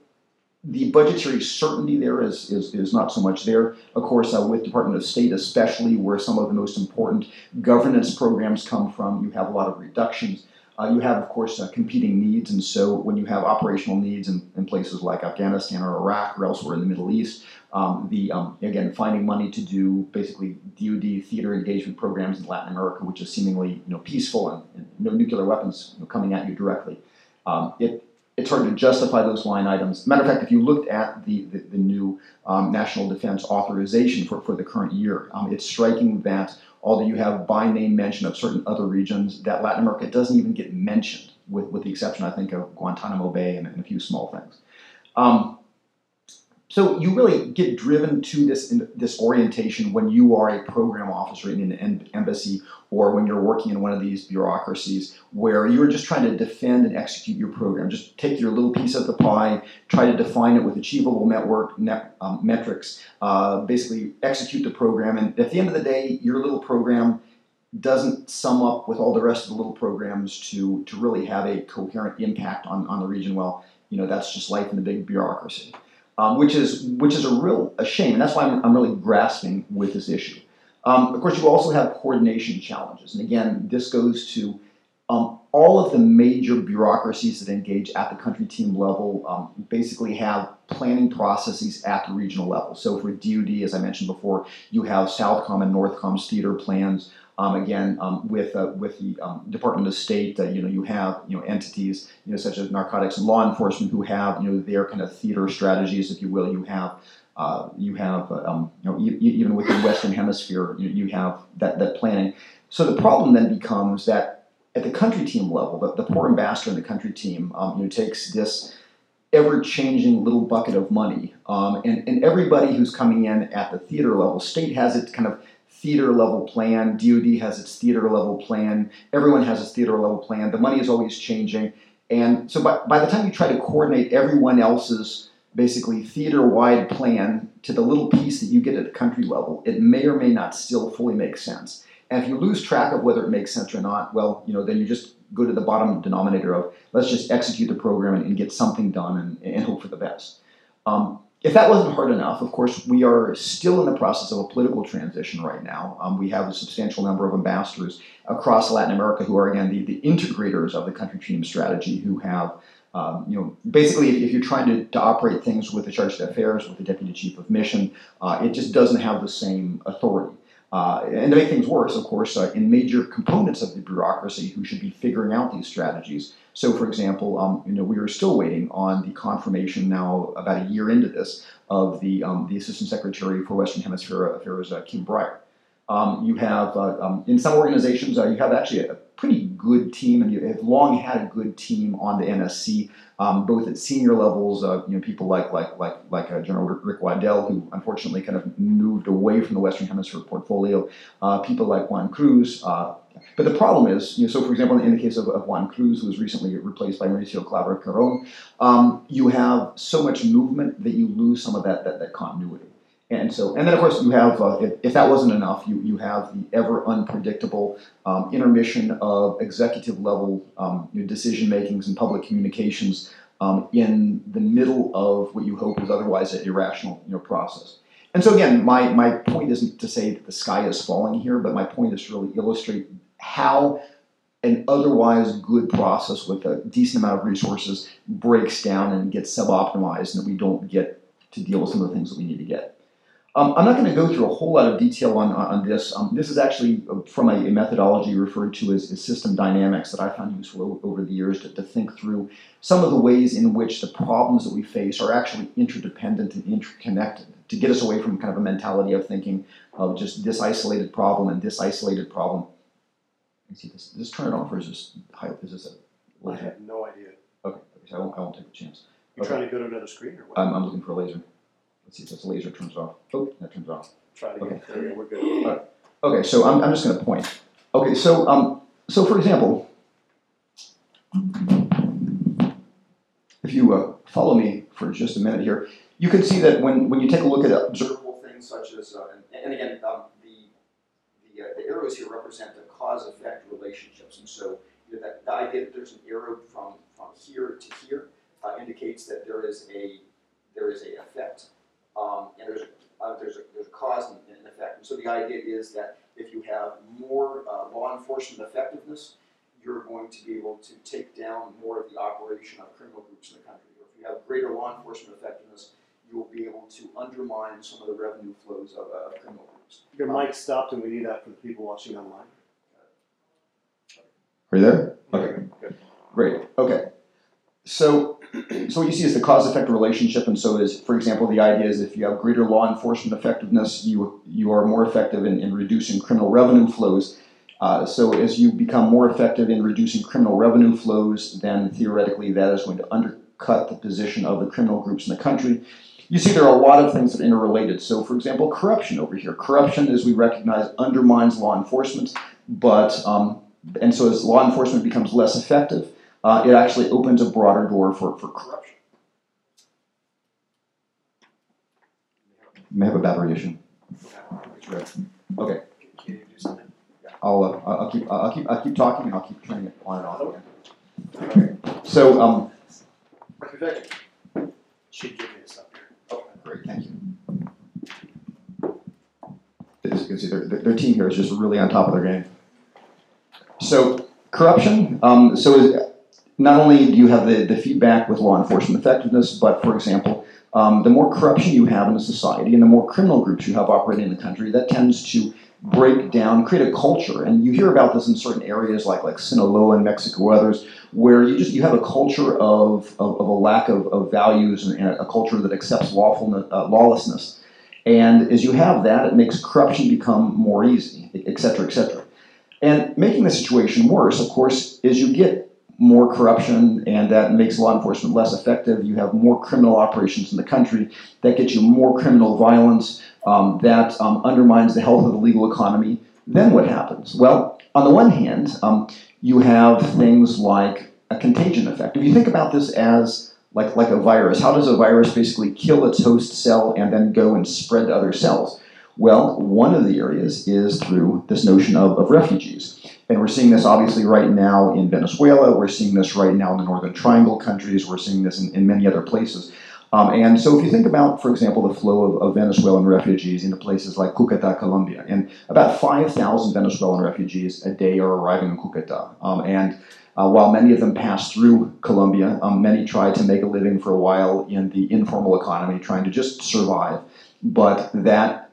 Speaker 3: the budgetary certainty there is, is, is not so much there. Of course, uh, with Department of State, especially where some of the most important governance programs come from, you have a lot of reductions. Uh, you have, of course, uh, competing needs, and so when you have operational needs in, in, places like Afghanistan or Iraq or elsewhere in the Middle East, um, the um, again finding money to do basically DoD theater engagement programs in Latin America, which is seemingly you know peaceful and, and no nuclear weapons you know, coming at you directly, um, it it's hard to justify those line items. Matter of fact, if you looked at the, the, the new um, national defense authorization for, for the current year, um, it's striking that although you have by name mention of certain other regions, that Latin America doesn't even get mentioned, with, with the exception, I think, of Guantanamo Bay and, and a few small things. Um, so you really get driven to this this orientation when you are a program officer in an embassy or when you're working in one of these bureaucracies where you're just trying to defend and execute your program. Just take your little piece of the pie, try to define it with achievable network net, um, metrics, uh, basically execute the program, and at the end of the day, your little program doesn't sum up with all the rest of the little programs to to really have a coherent impact on, on the region. Well, you know that's just life in the big bureaucracy, um, which is which is a real a shame, and that's why I'm, I'm really grasping with this issue. Um, of course, you also have coordination challenges, and again, this goes to um, all of the major bureaucracies that engage at the country team level um, basically have planning processes at the regional level. So for DoD, as I mentioned before, you have Southcom and Northcom's theater plans. Um, again, um, with uh, with the um, Department of State, uh, you know, you have you know entities, you know, such as narcotics and law enforcement, who have you know their kind of theater strategies, if you will. You have uh, you have uh, um, you know even within the Western Hemisphere, you, you have that that planning. So the problem then becomes that at the country team level, the, the poor ambassador in the country team, um, you know, takes this ever-changing little bucket of money, um, and and everybody who's coming in at the theater level, state has its kind of theater level plan. DoD has its theater level plan. Everyone has its theater level plan. The money is always changing. And so by, by the time you try to coordinate everyone else's basically theater wide plan to the little piece that you get at the country level, it may or may not still fully make sense. And if you lose track of whether it makes sense or not, well, you know, then you just go to the bottom denominator of let's just execute the program and, and get something done and, and, hope for the best. Um, if that wasn't hard enough, of course, we are still in the process of a political transition right now. Um, we have a substantial number of ambassadors across Latin America who are, again, the, the integrators of the country team strategy, who have, um, you know, basically, if, if, you're trying to, to operate things with the charge d'affaires, with the deputy chief of mission, uh, it just doesn't have the same authority. Uh, and to make things worse, of course, uh, in major components of the bureaucracy who should be figuring out these strategies, so, for example, um, you know, we are still waiting on the confirmation now, about a year into this, of the um, the Assistant Secretary for Western Hemisphere Affairs, uh, Kim Breier. Um, you have uh, um, in some organizations, uh, you have actually a pretty good team, and you have long had a good team on the NSC, um, both at senior levels. Uh, you know, people like like like like uh, General Rick Waddell, who unfortunately kind of moved away from the Western Hemisphere portfolio. Uh, people like Juan Cruz. Uh, but the problem is, you know, so for example, in the case of, of Juan Cruz, who was recently replaced by Mauricio Claver-Carone, um, you have so much movement that you lose some of that that, that continuity. And so, and then of course you have, uh, if, if, that wasn't enough, you, you have the ever unpredictable um, intermission of executive level um, decision makings and public communications um, in the middle of what you hope is otherwise an irrational you know, process. And so again, my, my point isn't to say that the sky is falling here, but my point is to really illustrate how an otherwise good process with a decent amount of resources breaks down and gets suboptimized and that we don't get to deal with some of the things that we need to get. Um, I'm not going to go through a whole lot of detail on, on this. Um, this is actually from a, methodology referred to as, as, system dynamics that I found useful over the years to, to, think through some of the ways in which the problems that we face are actually interdependent and interconnected to get us away from kind of a mentality of thinking of just this isolated problem and this isolated problem. Let me see this. This turn it on or is this, is this
Speaker 2: a laser? I have no idea.
Speaker 3: Okay, so I won't, I won't take the chance.
Speaker 2: You okay. trying to go to another screen or what?
Speaker 3: I'm, I'm looking for a laser. See if this laser turns off. Oh, that turns off.
Speaker 2: Try it again. Okay. we're good.
Speaker 3: Right. Okay, so I'm, I'm just going to point. Okay, so um, so for example, if you uh, follow me for just a minute here, you can see that when, when you take a look at observable things such as, uh, and, and, again, um, the, the, uh, the, arrows here represent the cause-effect relationships, and so you know, that, the idea that there's an arrow from, from here to here uh, indicates that there is a there is a effect um, and there's a, uh, there's, a, there's a cause and, and, effect. And so the idea is that if you have more uh, law enforcement effectiveness, you're going to be able to take down more of the operation of criminal groups in the country. Or if you have greater law enforcement effectiveness, you will be able to undermine some of the revenue flows of, uh, criminal groups.
Speaker 2: Your um, mic stopped, and we need that for the people watching online.
Speaker 3: Are you there? Okay. Good. Great. Okay. So, so what you see is the cause-effect relationship, and so is, for example, the idea is if you have greater law enforcement effectiveness, you you are more effective in, in reducing criminal revenue flows. Uh, so as you become more effective in reducing criminal revenue flows, then theoretically that is going to undercut the position of the criminal groups in the country. you see there are a lot of things that are interrelated. So, for example, corruption over here. Corruption, as we recognize, undermines law enforcement, but um, and so as law enforcement becomes less effective, uh, it actually opens a broader door for, for corruption. You may have a battery issue. Okay. I'll, uh, I'll keep I'll keep I'll keep talking and I'll keep turning it on and off again. So um,
Speaker 2: Should give this up here.
Speaker 3: Oh, great, thank you. As you can see, their, their their team here is just really on top of their game. So corruption, um, so is, not only do you have the, the feedback with law enforcement effectiveness, but for example, um, the more corruption you have in a society and the more criminal groups you have operating in the country, that tends to break down, create a culture. And you hear about this in certain areas like like Sinaloa in Mexico others, where you just you have a culture of, of, of a lack of, of values and a culture that accepts lawfulness, uh, lawlessness. And as you have that, it makes corruption become more easy, et cetera, et cetera. And making the situation worse, of course, is you get more corruption and that makes law enforcement less effective. You have more criminal operations in the country. That gets you more criminal violence. Um, that um, undermines the health of the legal economy. Then what happens? Well, on the one hand, um, you have things like a contagion effect. If you think about this as like, like a virus, how does a virus basically kill its host cell and then go and spread to other cells? Well, one of the areas is through this notion of, of refugees. And we're seeing this obviously right now in Venezuela. We're seeing this right now in the Northern Triangle countries. We're seeing this in, in many other places. Um, and so, if you think about, for example, the flow of, of, Venezuelan refugees into places like Cucuta, Colombia, and about 5,000 Venezuelan refugees a day are arriving in Cucuta. Um, and uh, while many of them pass through Colombia, um, many try to make a living for a while in the informal economy, trying to just survive. But that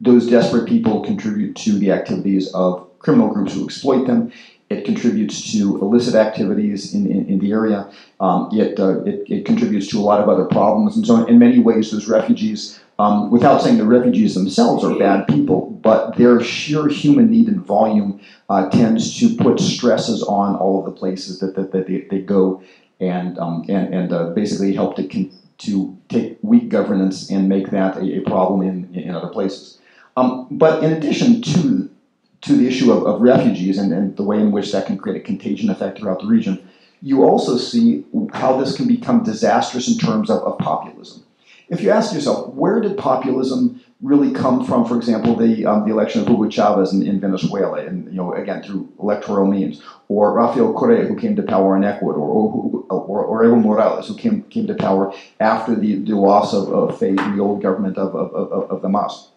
Speaker 3: those desperate people contribute to the activities of criminal groups who exploit them. It contributes to illicit activities in, in, in the area. Um, it, uh, it, it, contributes to a lot of other problems. And so, in many ways, those refugees, um, without saying the refugees themselves are bad people, but their sheer human need and volume uh, tends to put stresses on all of the places that, that, that they, they go and, um, and, and uh, basically help to, con- to take weak governance and make that a, a problem in, in other places. Um, but in addition to to the issue of, of refugees and, and the way in which that can create a contagion effect throughout the region, you also see how this can become disastrous in terms of, of populism. If you ask yourself, where did populism really come from? For example, the um, the election of Hugo Chavez in, in, Venezuela, and you know again through electoral means, or Rafael Correa who came to power in Ecuador, or or, or Evo Morales who came came to power after the, the loss of, of faith in the old government of, of, of, of the MAS.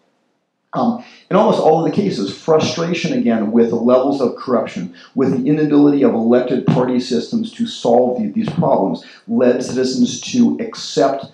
Speaker 3: Um, in almost all of the cases, frustration again with the levels of corruption, with the inability of elected party systems to solve the, these problems, led citizens to accept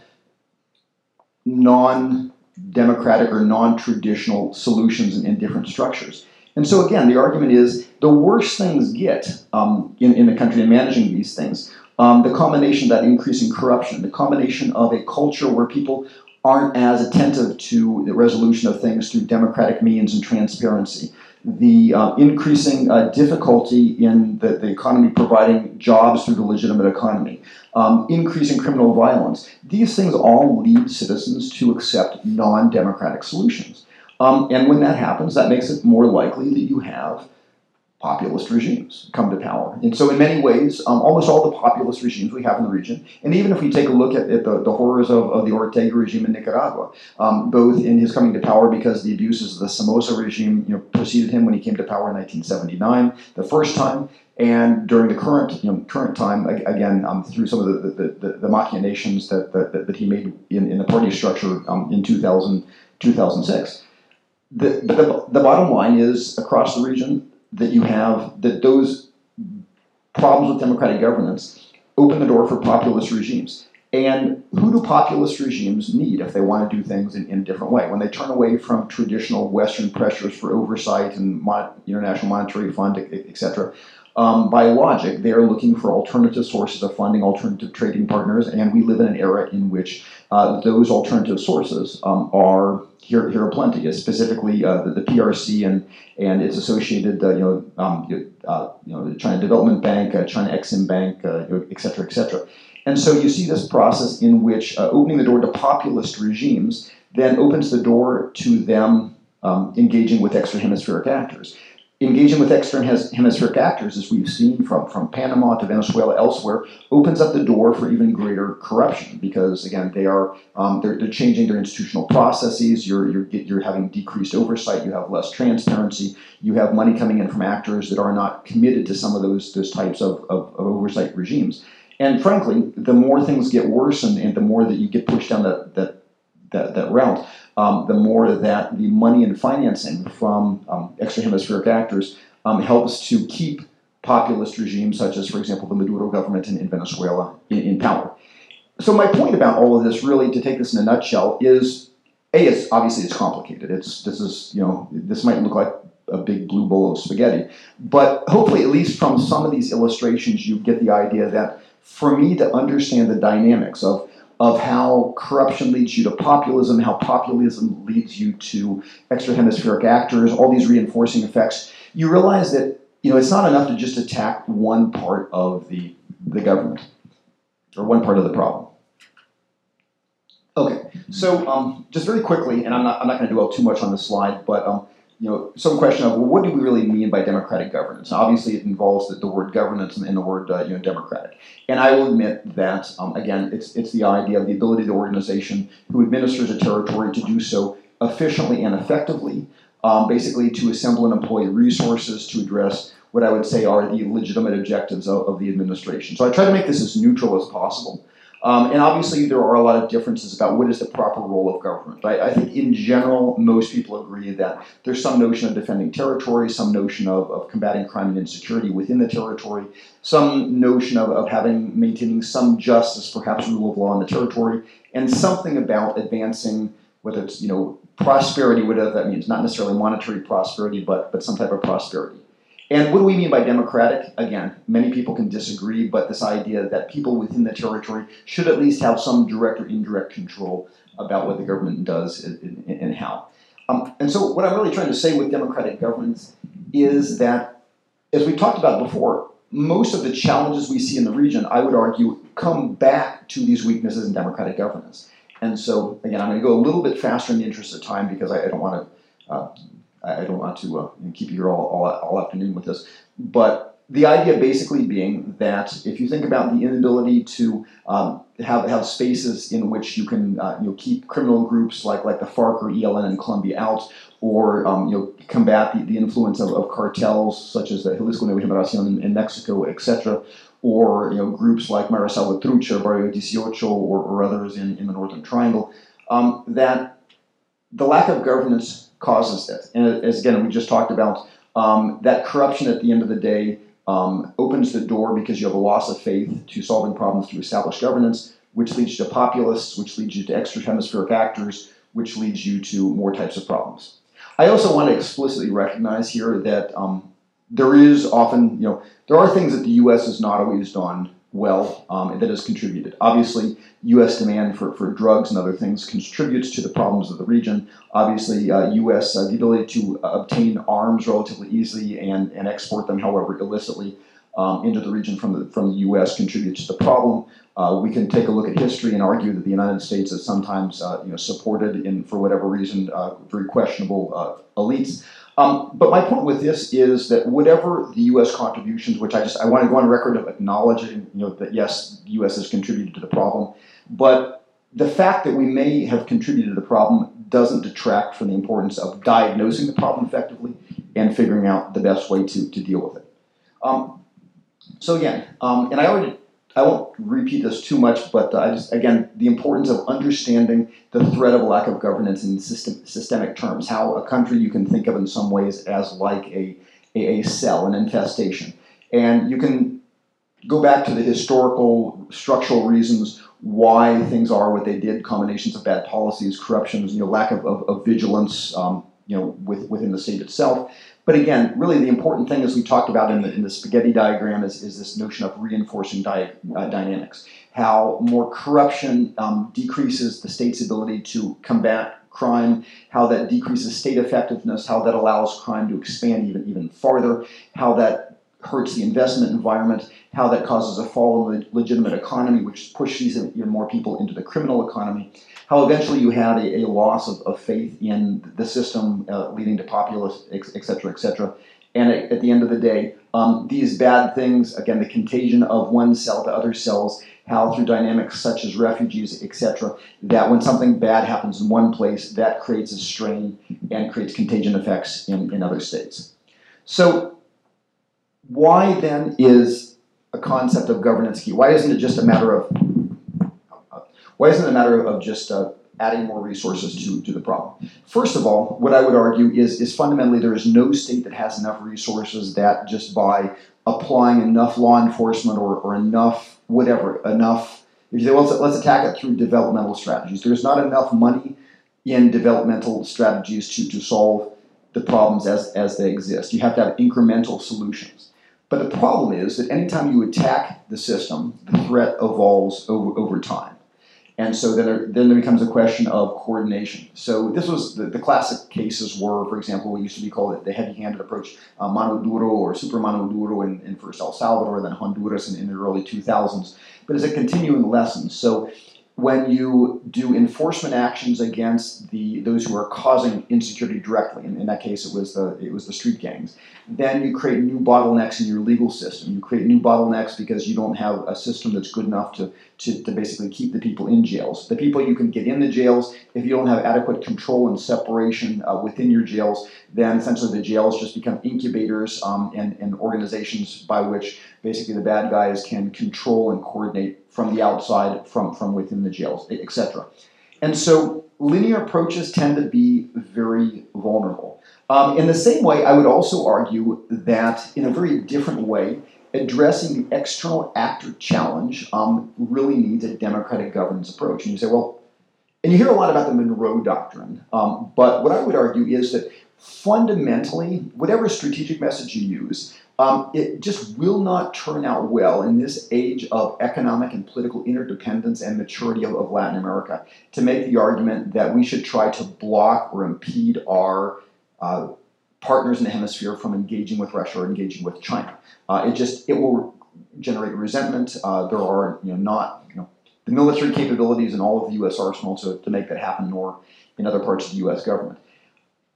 Speaker 3: non democratic or non traditional solutions in, different structures. And so, again, the argument is the worse things get um, in, in the country in managing these things, um, the combination of that increasing corruption, the combination of a culture where people aren't as attentive to the resolution of things through democratic means and transparency. The uh, increasing uh, difficulty in the, the, economy providing jobs through the legitimate economy, um, increasing criminal violence. These things all lead citizens to accept non democratic solutions. Um, and when that happens, that makes it more likely that you have populist regimes come to power. And so, in many ways, um, almost all the populist regimes we have in the region, and even if we take a look at, at the, the, horrors of, of, the Ortega regime in Nicaragua, um, both in his coming to power because the abuses of the Somoza regime you know, preceded him when he came to power in 1979, the first time, and during the current you know, current time, again, um, through some of the, the, the, the machinations that, that, that, he made in, in the party structure um, in 2000, 2006. The, the, the bottom line is across the region, that you have that those problems with democratic governance open the door for populist regimes. And who do populist regimes need if they want to do things in, in a different way? When they turn away from traditional Western pressures for oversight and mon- International Monetary Fund, etc., um, by logic, they are looking for alternative sources of funding, alternative trading partners, and we live in an era in which uh, those alternative sources um, are here, here are plenty, specifically uh, the, the, PRC and, and its associated, uh, you know, um, uh, you know, the China Development Bank, uh, China Exim Bank, uh, et cetera, et cetera. And so you see this process in which opening the door to populist regimes then opens the door to them um, engaging with extra hemispheric actors. Engaging with extra hemispheric actors, as we've seen from, from Panama to Venezuela elsewhere, opens up the door for even greater corruption because, again, they are um, they're, they're, changing their institutional processes. You're, you're, you're having decreased oversight. You have less transparency. You have money coming in from actors that are not committed to some of those, those types of, of, of oversight regimes. And frankly, the more things get worse and, and the more that you get pushed down that, that that, that route, um, the more that the money and financing from um, extra hemispheric actors um, helps to keep populist regimes, such as, for example, the Maduro government in, in Venezuela, in, in, power. So my point about all of this, really, to take this in a nutshell, is a. It's obviously it's complicated. It's this is you know this might look like a big blue bowl of spaghetti, but hopefully, at least from some of these illustrations, you get the idea that for me to understand the dynamics of of how corruption leads you to populism, how populism leads you to extra hemispheric actors, all these reinforcing effects, you realize that you know it's not enough to just attack one part of the, the government or one part of the problem. Okay, so um, just very quickly, and I'm not, I'm not going to dwell too much on this slide, but um, you know, some question of well, what do we really mean by democratic governance? Obviously, it involves the, the word governance and, and the word uh, you know democratic. And I will admit that um, again, it's it's the idea of the ability of the organization who administers a territory to do so efficiently and effectively, um, basically to assemble and employ resources to address what I would say are the legitimate objectives of, of the administration. So I try to make this as neutral as possible. Um, and obviously, there are a lot of differences about what is the proper role of government. I, I, think, in general, most people agree that there's some notion of defending territory, some notion of, of combating crime and insecurity within the territory, some notion of, of having maintaining some justice, perhaps rule of law in the territory, and something about advancing whether it's you know prosperity, whatever that means, not necessarily monetary prosperity, but but some type of prosperity. And what do we mean by democratic? Again, many people can disagree, but this idea that people within the territory should at least have some direct or indirect control about what the government does and, how. Um, and so, what I'm really trying to say with democratic governance is that, as we talked about before, most of the challenges we see in the region, I would argue, come back to these weaknesses in democratic governance. And so, again, I'm going to go a little bit faster in the interest of time because I, I don't want to uh, I, don't want to uh, keep you here all, all, all afternoon with this, but the idea basically being that if you think about the inability to um, have, have spaces in which you can uh, you know, keep criminal groups like, like the FARC or ELN in Colombia out, or um, you know, combat the, the influence of, of cartels such as the Jalisco Nueva Generación in, in Mexico, etc., or you know, groups like Mara Salvatrucha, Barrio 18, or, or others in, in the Northern Triangle, um, that the lack of governance causes it. And as again, we just talked about, um, that corruption at the end of the day um, opens the door because you have a loss of faith to solving problems through established governance, which leads to populists, which leads you to extra hemispheric actors, which leads you to more types of problems. I also want to explicitly recognize here that um, there is often, you know, there are things that the U.S. has not always done well um, that has contributed. Obviously, U.S. demand for, for drugs and other things contributes to the problems of the region. Obviously, uh, U.S. Uh, the ability to uh, obtain arms relatively easily and, and export them, however, illicitly um, into the region from the from the U.S. contributes to the problem. Uh, we can take a look at history and argue that the United States has sometimes, uh, you know, supported in for whatever reason uh, very questionable elites. Um, but my point with this is that whatever the U.S. contributions, which I just I want to go on record of acknowledging, you know, that yes, the U.S. has contributed to the problem, but the fact that we may have contributed to the problem doesn't detract from the importance of diagnosing the problem effectively and figuring out the best way to, to deal with it. Um, so again, um, and I already I won't repeat this too much, but uh, I just again the importance of understanding the threat of lack of governance in system, systemic terms. How a country you can think of in some ways as like a, a, a cell, an infestation, and you can go back to the historical structural reasons why things are what they did, combinations of bad policies, corruptions, you know, lack of, of, of vigilance, um, you know, with, within the state itself, but again, really the important thing, as we talked about in the, in the spaghetti diagram, is, is this notion of reinforcing di- uh, dynamics. How more corruption um, decreases the state's ability to combat crime, how that decreases state effectiveness, how that allows crime to expand even, even farther, how that hurts the investment environment, how that causes a fall in the legitimate economy, which pushes even more people into the criminal economy, how eventually you had a, a loss of, of, faith in the system, uh, leading to populism, et cetera, et cetera. And at, at the end of the day, um, these bad things, again, the contagion of one cell to other cells, how through dynamics such as refugees, etc., that when something bad happens in one place, that creates a strain and creates contagion effects in, in other states. So, why then is a concept of governance key? Why isn't it just a matter of why isn't it a matter of just uh, adding more resources to, to the problem? First of all, what I would argue is, is fundamentally there is no state that has enough resources that just by applying enough law enforcement or, or enough whatever, enough, if you say, well, let's, let's attack it through developmental strategies. There's not enough money in developmental strategies to, to solve the problems as, as they exist. You have to have incremental solutions. But the problem is that anytime you attack the system, the threat evolves over, over time. And so then there, then there becomes a question of coordination. So this was the, the classic cases were, for example, what used to be called the heavy-handed approach, uh, mano duro or super mano duro in, in first El Salvador, then Honduras in, in the early 2000s. But it's a continuing lesson. So when you do enforcement actions against the those who are causing insecurity directly, in, in that case it was the it was the street gangs, then you create new bottlenecks in your legal system. You create new bottlenecks because you don't have a system that's good enough to, to, to basically keep the people in jails. The people you can get in the jails, if you don't have adequate control and separation uh, within your jails, then essentially the jails just become incubators um, and, and organizations by which basically the bad guys can control and coordinate from the outside, from, from within the jails, etc. And so linear approaches tend to be very vulnerable. Um, in the same way, I would also argue that in a very different way, addressing the external actor challenge um, really needs a democratic governance approach. And you say, well, and you hear a lot about the Monroe Doctrine, um, but what I would argue is that fundamentally, whatever strategic message you use, um, it just will not turn out well in this age of economic and political interdependence and maturity of, of, Latin America to make the argument that we should try to block or impede our uh, partners in the hemisphere from engaging with Russia or engaging with China. Uh, it just it will generate resentment. Uh, there are you know not you know the military capabilities in all of the U.S. arsenal to, to make that happen, nor in other parts of the U.S. government.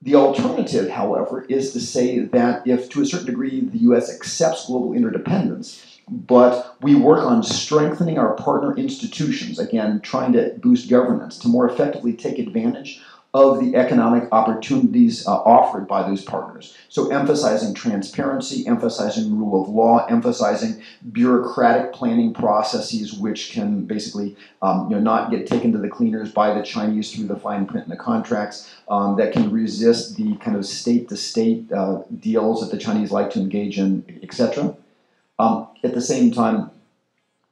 Speaker 3: The alternative, however, is to say that if to a certain degree the US accepts global interdependence, but we work on strengthening our partner institutions, again, trying to boost governance to more effectively take advantage of the economic opportunities uh, offered by those partners. So, emphasizing transparency, emphasizing rule of law, emphasizing bureaucratic planning processes, which can basically um, you know, not get taken to the cleaners by the Chinese through the fine print in the contracts, um, that can resist the kind of state to state deals that the Chinese like to engage in, etc. Um, at the same time,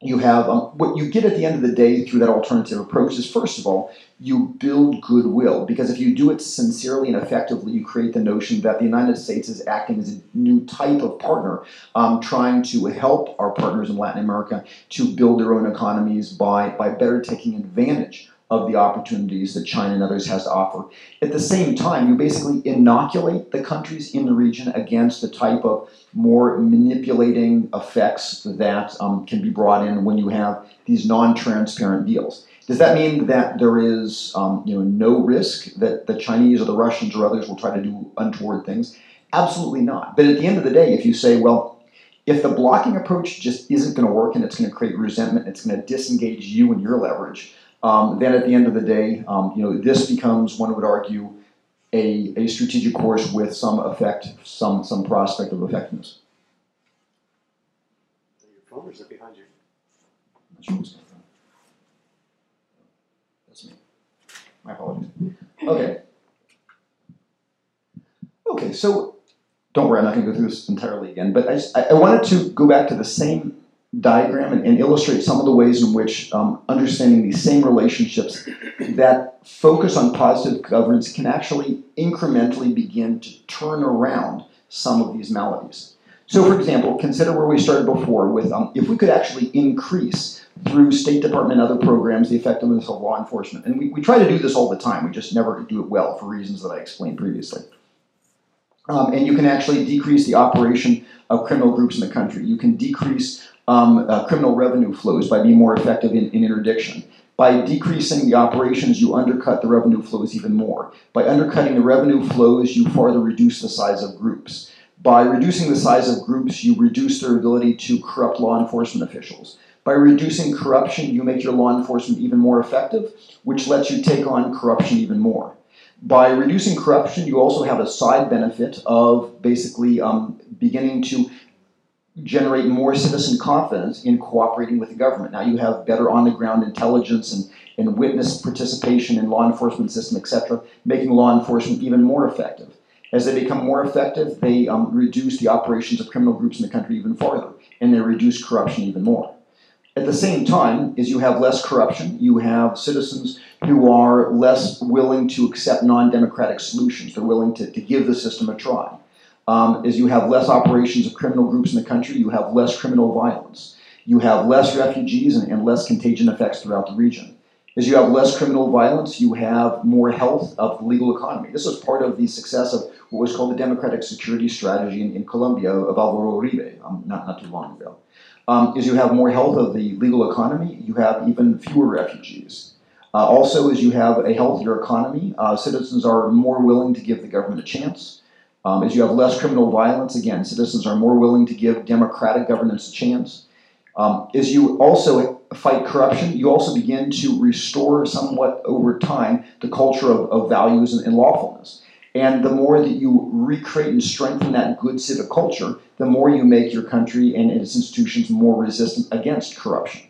Speaker 3: you have um, what you get at the end of the day through that alternative approach is first of all you build goodwill because if you do it sincerely and effectively you create the notion that the united states is acting as a new type of partner um, trying to help our partners in latin america to build their own economies by, by better taking advantage of the opportunities that China and others has to offer. At the same time, you basically inoculate the countries in the region against the type of more manipulating effects that um, can be brought in when you have these non-transparent deals. Does that mean that there is um, you know, no risk that the Chinese or the Russians or others will try to do untoward things? Absolutely not. But at the end of the day, if you say, well, if the blocking approach just isn't going to work and it's going to create resentment, it's going to disengage you and your leverage, um, then at the end of the day, um, you know, this becomes, one would argue, a, a strategic course with some effect, some, some prospect of effectiveness.
Speaker 2: Your phone is behind you?
Speaker 3: That's me. My apologies. Okay. Okay, so don't worry, I'm not going to go through this entirely again, but I, just, I, I wanted to go back to the same diagram and, and, illustrate some of the ways in which um, understanding these same relationships that focus on positive governance can actually incrementally begin to turn around some of these maladies. So, for example, consider where we started before with um, if we could actually increase through State Department and other programs the effectiveness of law enforcement. And we, we try to do this all the time, we just never do it well for reasons that I explained previously. Um, and you can actually decrease the operation of criminal groups in the country. You can decrease um, uh, criminal revenue flows by being more effective in, in interdiction. By decreasing the operations, you undercut the revenue flows even more. By undercutting the revenue flows, you farther reduce the size of groups. By reducing the size of groups, you reduce their ability to corrupt law enforcement officials. By reducing corruption, you make your law enforcement even more effective, which lets you take on corruption even more. By reducing corruption, you also have a side benefit of basically um, beginning to generate more citizen confidence in cooperating with the government. Now you have better on the ground intelligence and, and witness participation in law enforcement system, etc., making law enforcement even more effective. As they become more effective, they um, reduce the operations of criminal groups in the country even farther, and they reduce corruption even more. At the same time, as you have less corruption, you have citizens who are less willing to accept non democratic solutions. They're willing to, to give the system a try. Um, as you have less operations of criminal groups in the country, you have less criminal violence. You have less refugees and, and less contagion effects throughout the region. As you have less criminal violence, you have more health of the legal economy. This was part of the success of what was called the Democratic Security Strategy in, in Colombia of Alvaro Uribe, um, not, not too long ago. Um, as you have more health of the legal economy, you have even fewer refugees. Uh, also, as you have a healthier economy, uh, citizens are more willing to give the government a chance. Um, as you have less criminal violence, again, citizens are more willing to give democratic governance a chance. Um, as you also fight corruption, you also begin to restore somewhat over time the culture of, of values and, and lawfulness. And the more that you recreate and strengthen that good civic culture, the more you make your country and its institutions more resistant against corruption.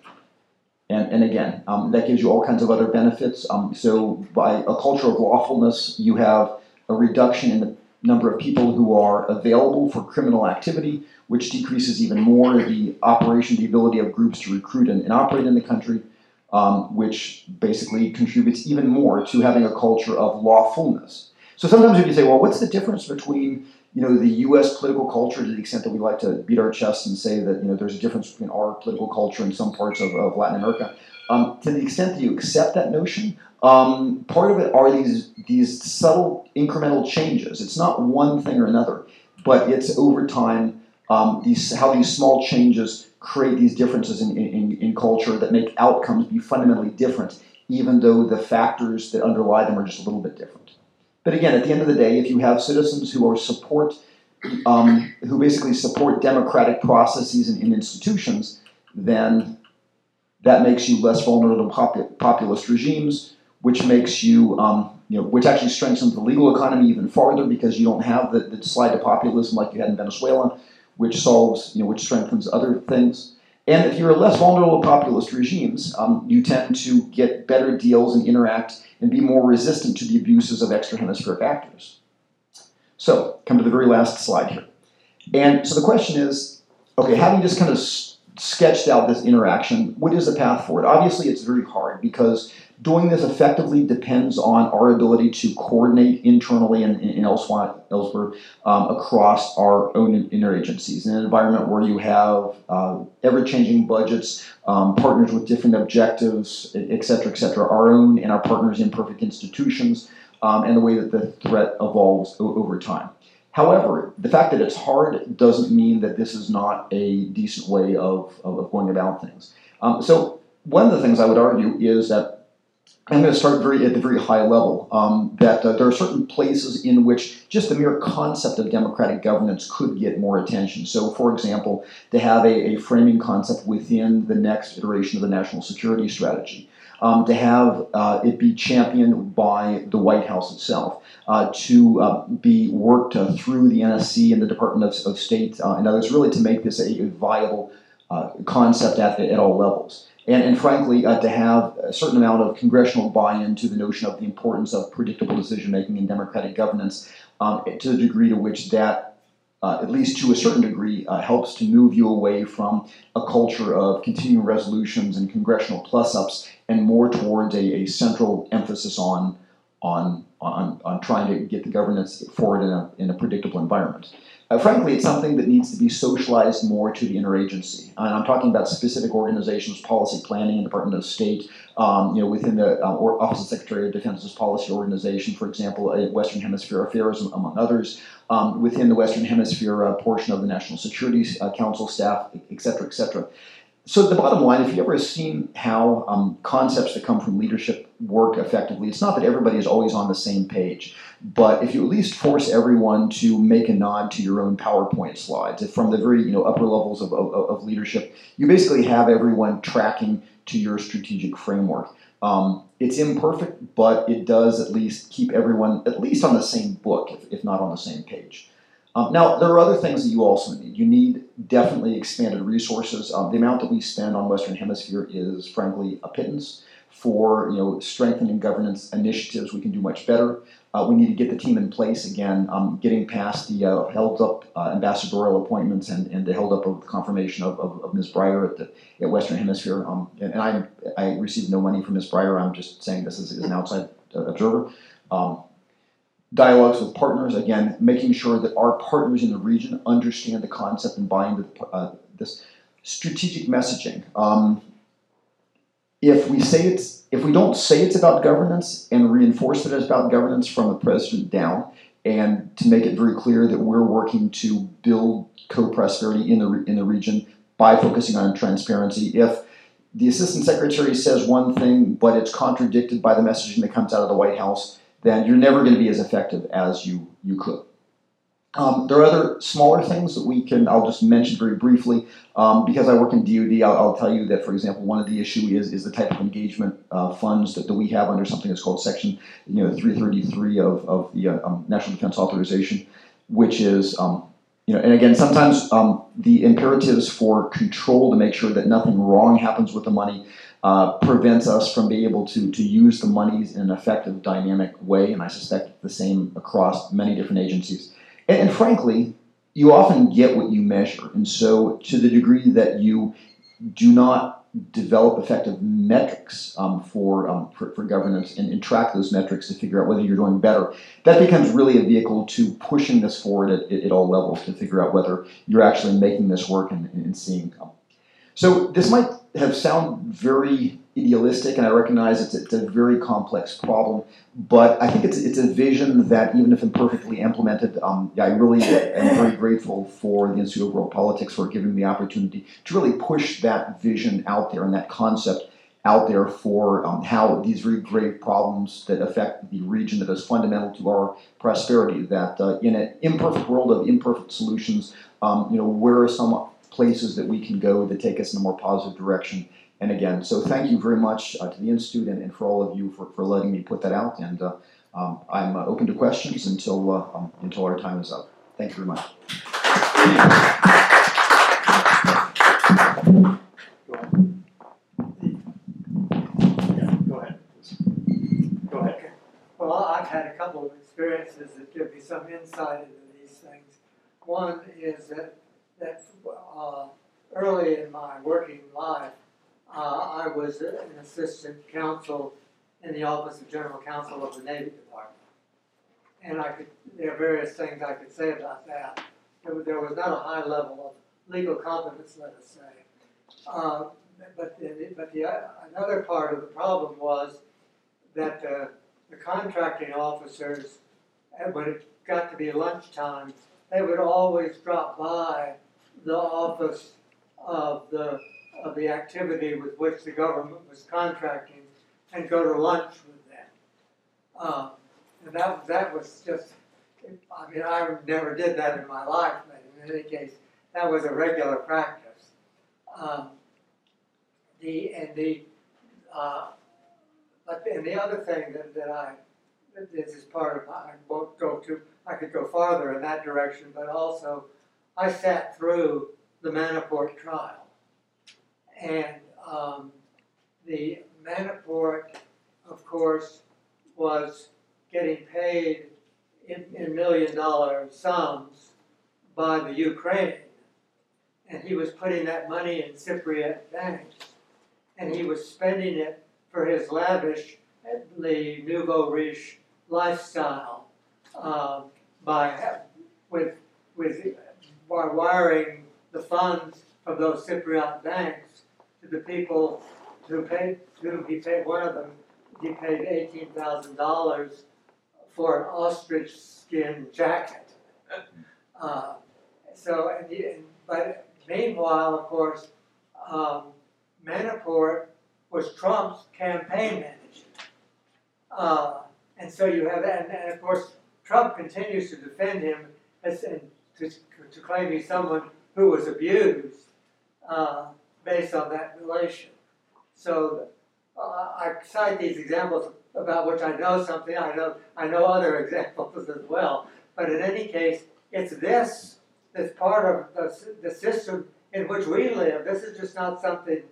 Speaker 3: And, and again, um, that gives you all kinds of other benefits. Um, so, by a culture of lawfulness, you have a reduction in the number of people who are available for criminal activity, which decreases even more the operation, the ability of groups to recruit and, and operate in the country, um, which basically contributes even more to having a culture of lawfulness. So sometimes if you say, well, what's the difference between you know the U.S. political culture to the extent that we like to beat our chests and say that you know there's a difference between our political culture and some parts of, of Latin America. Um, to the extent that you accept that notion, um, part of it are these these subtle incremental changes. It's not one thing or another, but it's over time um, these how these small changes create these differences in, in, in culture that make outcomes be fundamentally different, even though the factors that underlie them are just a little bit different. But again, at the end of the day, if you have citizens who are support, um, who basically support democratic processes and, and, institutions, then that makes you less vulnerable to popu- populist regimes, which makes you, um, you know, which actually strengthens the legal economy even farther because you don't have the, the slide to populism like you had in Venezuela, which solves, you know, which strengthens other things. And if you're less vulnerable to populist regimes, um, you tend to get better deals and interact and be more resistant to the abuses of extra hemispheric actors. So, come to the very last slide here. And so the question is okay, having just kind of sketched out this interaction, what is the path forward? Obviously, it's very hard because doing this effectively depends on our ability to coordinate internally and, and elsewhere, elsewhere um, across our own interagencies in an environment where you have uh, ever-changing budgets, um, partners with different objectives, et cetera, et cetera, our own and our partners' imperfect institutions, um, and the way that the threat evolves over time. However, the fact that it's hard doesn't mean that this is not a decent way of, of going about things. Um, so, one of the things I would argue is that I'm going to start very at the very high level. Um, that uh, there are certain places in which just the mere concept of democratic governance could get more attention. So, for example, to have a, a framing concept within the next iteration of the national security strategy. Um, to have uh, it be championed by the White House itself, uh, to uh, be worked uh, through the NSC and the Department of, of State uh, and others, really to make this a, a viable uh, concept at, at all levels. And, and frankly, uh, to have a certain amount of congressional buy-in to the notion of the importance of predictable decision-making and democratic governance, um, to the degree to which that, uh, at least to a certain degree, uh, helps to move you away from a culture of continuing resolutions and congressional plus-ups, and more towards a, a central emphasis on, on, on, on trying to get the governance forward in a, in a predictable environment. Uh, frankly, it's something that needs to be socialized more to the interagency. And I'm talking about specific organizations, policy planning, and Department of State, um, you know, within the uh, Office of Secretary of Defense's policy organization, for example, uh, Western Hemisphere Affairs, among others, um, within the Western Hemisphere uh, portion of the National Security uh, Council staff, et cetera, et cetera. So the bottom line, if you've ever seen how um, concepts that come from leadership work effectively, it's not that everybody is always on the same page, but if you at least force everyone to make a nod to your own PowerPoint slides, from the very you know upper levels of, of, of leadership, you basically have everyone tracking to your strategic framework. Um, it's imperfect, but it does at least keep everyone at least on the same book, if, if not on the same page. Um, now, there are other things that you also need. You need definitely expanded resources. Um, the amount that we spend on Western Hemisphere is, frankly, a pittance. For you know, strengthening governance initiatives, we can do much better. Uh, we need to get the team in place again, um, getting past the uh, held up uh, ambassadorial appointments and, and the held up of confirmation of, of, of Ms. Breier at, the, at Western Hemisphere. Um, and, and I, I received no money from Ms. Breier. I'm just saying this as, as an outside observer. Um, dialogues with partners, again, making sure that our partners in the region understand the concept and buy into uh, this strategic messaging. Um, if we say it's, if we don't say it's about governance and reinforce that it's about governance from the president down, and to make it very clear that we're working to build co-prosperity in the in the region by focusing on transparency. If the assistant secretary says one thing, but it's contradicted by the messaging that comes out of the White House, then you're never going to be as effective as you, you could. Um, there are other smaller things that we can, I'll just mention very briefly. Um, because I work in DoD, I'll, I'll, tell you that, for example, one of the issue is, is the type of engagement uh, funds that, that we have under something that's called Section you know, 333 of, of the uh, um, National Defense Authorization, which is, um, you know, and again, sometimes um, the imperatives for control to make sure that nothing wrong happens with the money uh, prevents us from being able to, to use the monies in an effective, dynamic way, and I suspect the same across many different agencies. And, and frankly, you often get what you measure, and so to the degree that you do not develop effective metrics um, for, um, for, for, governance and, and, track those metrics to figure out whether you're doing better. That becomes really a vehicle to pushing this forward at, at all levels to figure out whether you're actually making this work and, and seeing. So this might have sound very idealistic, and I recognize it's, it's a very complex problem. But I think it's it's a vision that, even if imperfectly implemented, um, I really am very grateful for the Institute of World Politics for giving me the opportunity to really push that vision out there and that concept out there for um, how these very grave problems that affect the region that is fundamental to our prosperity. That uh, in an imperfect world of imperfect solutions, um, you know, where are some places that we can go that take us in a more positive direction. And again, so thank you very much uh, to the Institute and, and, for all of you for, for letting me put that out. And uh, um, I'm uh, open to questions until, uh, um, until our time is up. Thank you very much. Yeah, go ahead. Go ahead. Okay.
Speaker 4: Well, I've had a couple of experiences that give me some insight into these things. One is that that uh, early in my working life, uh, I was an assistant counsel in the Office of General Counsel of the Navy Department. And I could, there are various things I could say about that. There was, there was not a high level of legal competence, let us say. Uh, but the, but the, uh, another part of the problem was that the contracting officers, when it got to be lunchtime, they would always drop by the office of the, of the activity with which the government was contracting and go to lunch with them. Um, and that, that was just, I mean, I never did that in my life, but in any case, that was a regular practice. Um, the, and the, uh, but, and the other thing that, that I, this is part of, I won't go to, I could go farther in that direction, but also I sat through the Manafort trial. And um, the Manafort, of course, was getting paid in, in million dollar sums by the Ukraine. And he was putting that money in Cypriot banks. And he was spending it for his lavish, the nouveau riche lifestyle uh, by with with by wiring the funds from those Cypriot banks to the people who paid, to whom he paid, one of them, he paid eighteen thousand dollars for an ostrich skin jacket. Uh, so, and, he- but meanwhile, of course, um, Manafort was Trump's campaign manager. Uh, and so you have that, and, and of course, Trump continues to defend him as, and to, to someone who was abused, uh, based on that relation. So, uh, I cite these examples about which I know something, I know, I know other examples as well. But in any case, it's this that's part of the, the system in which we live. This is just not something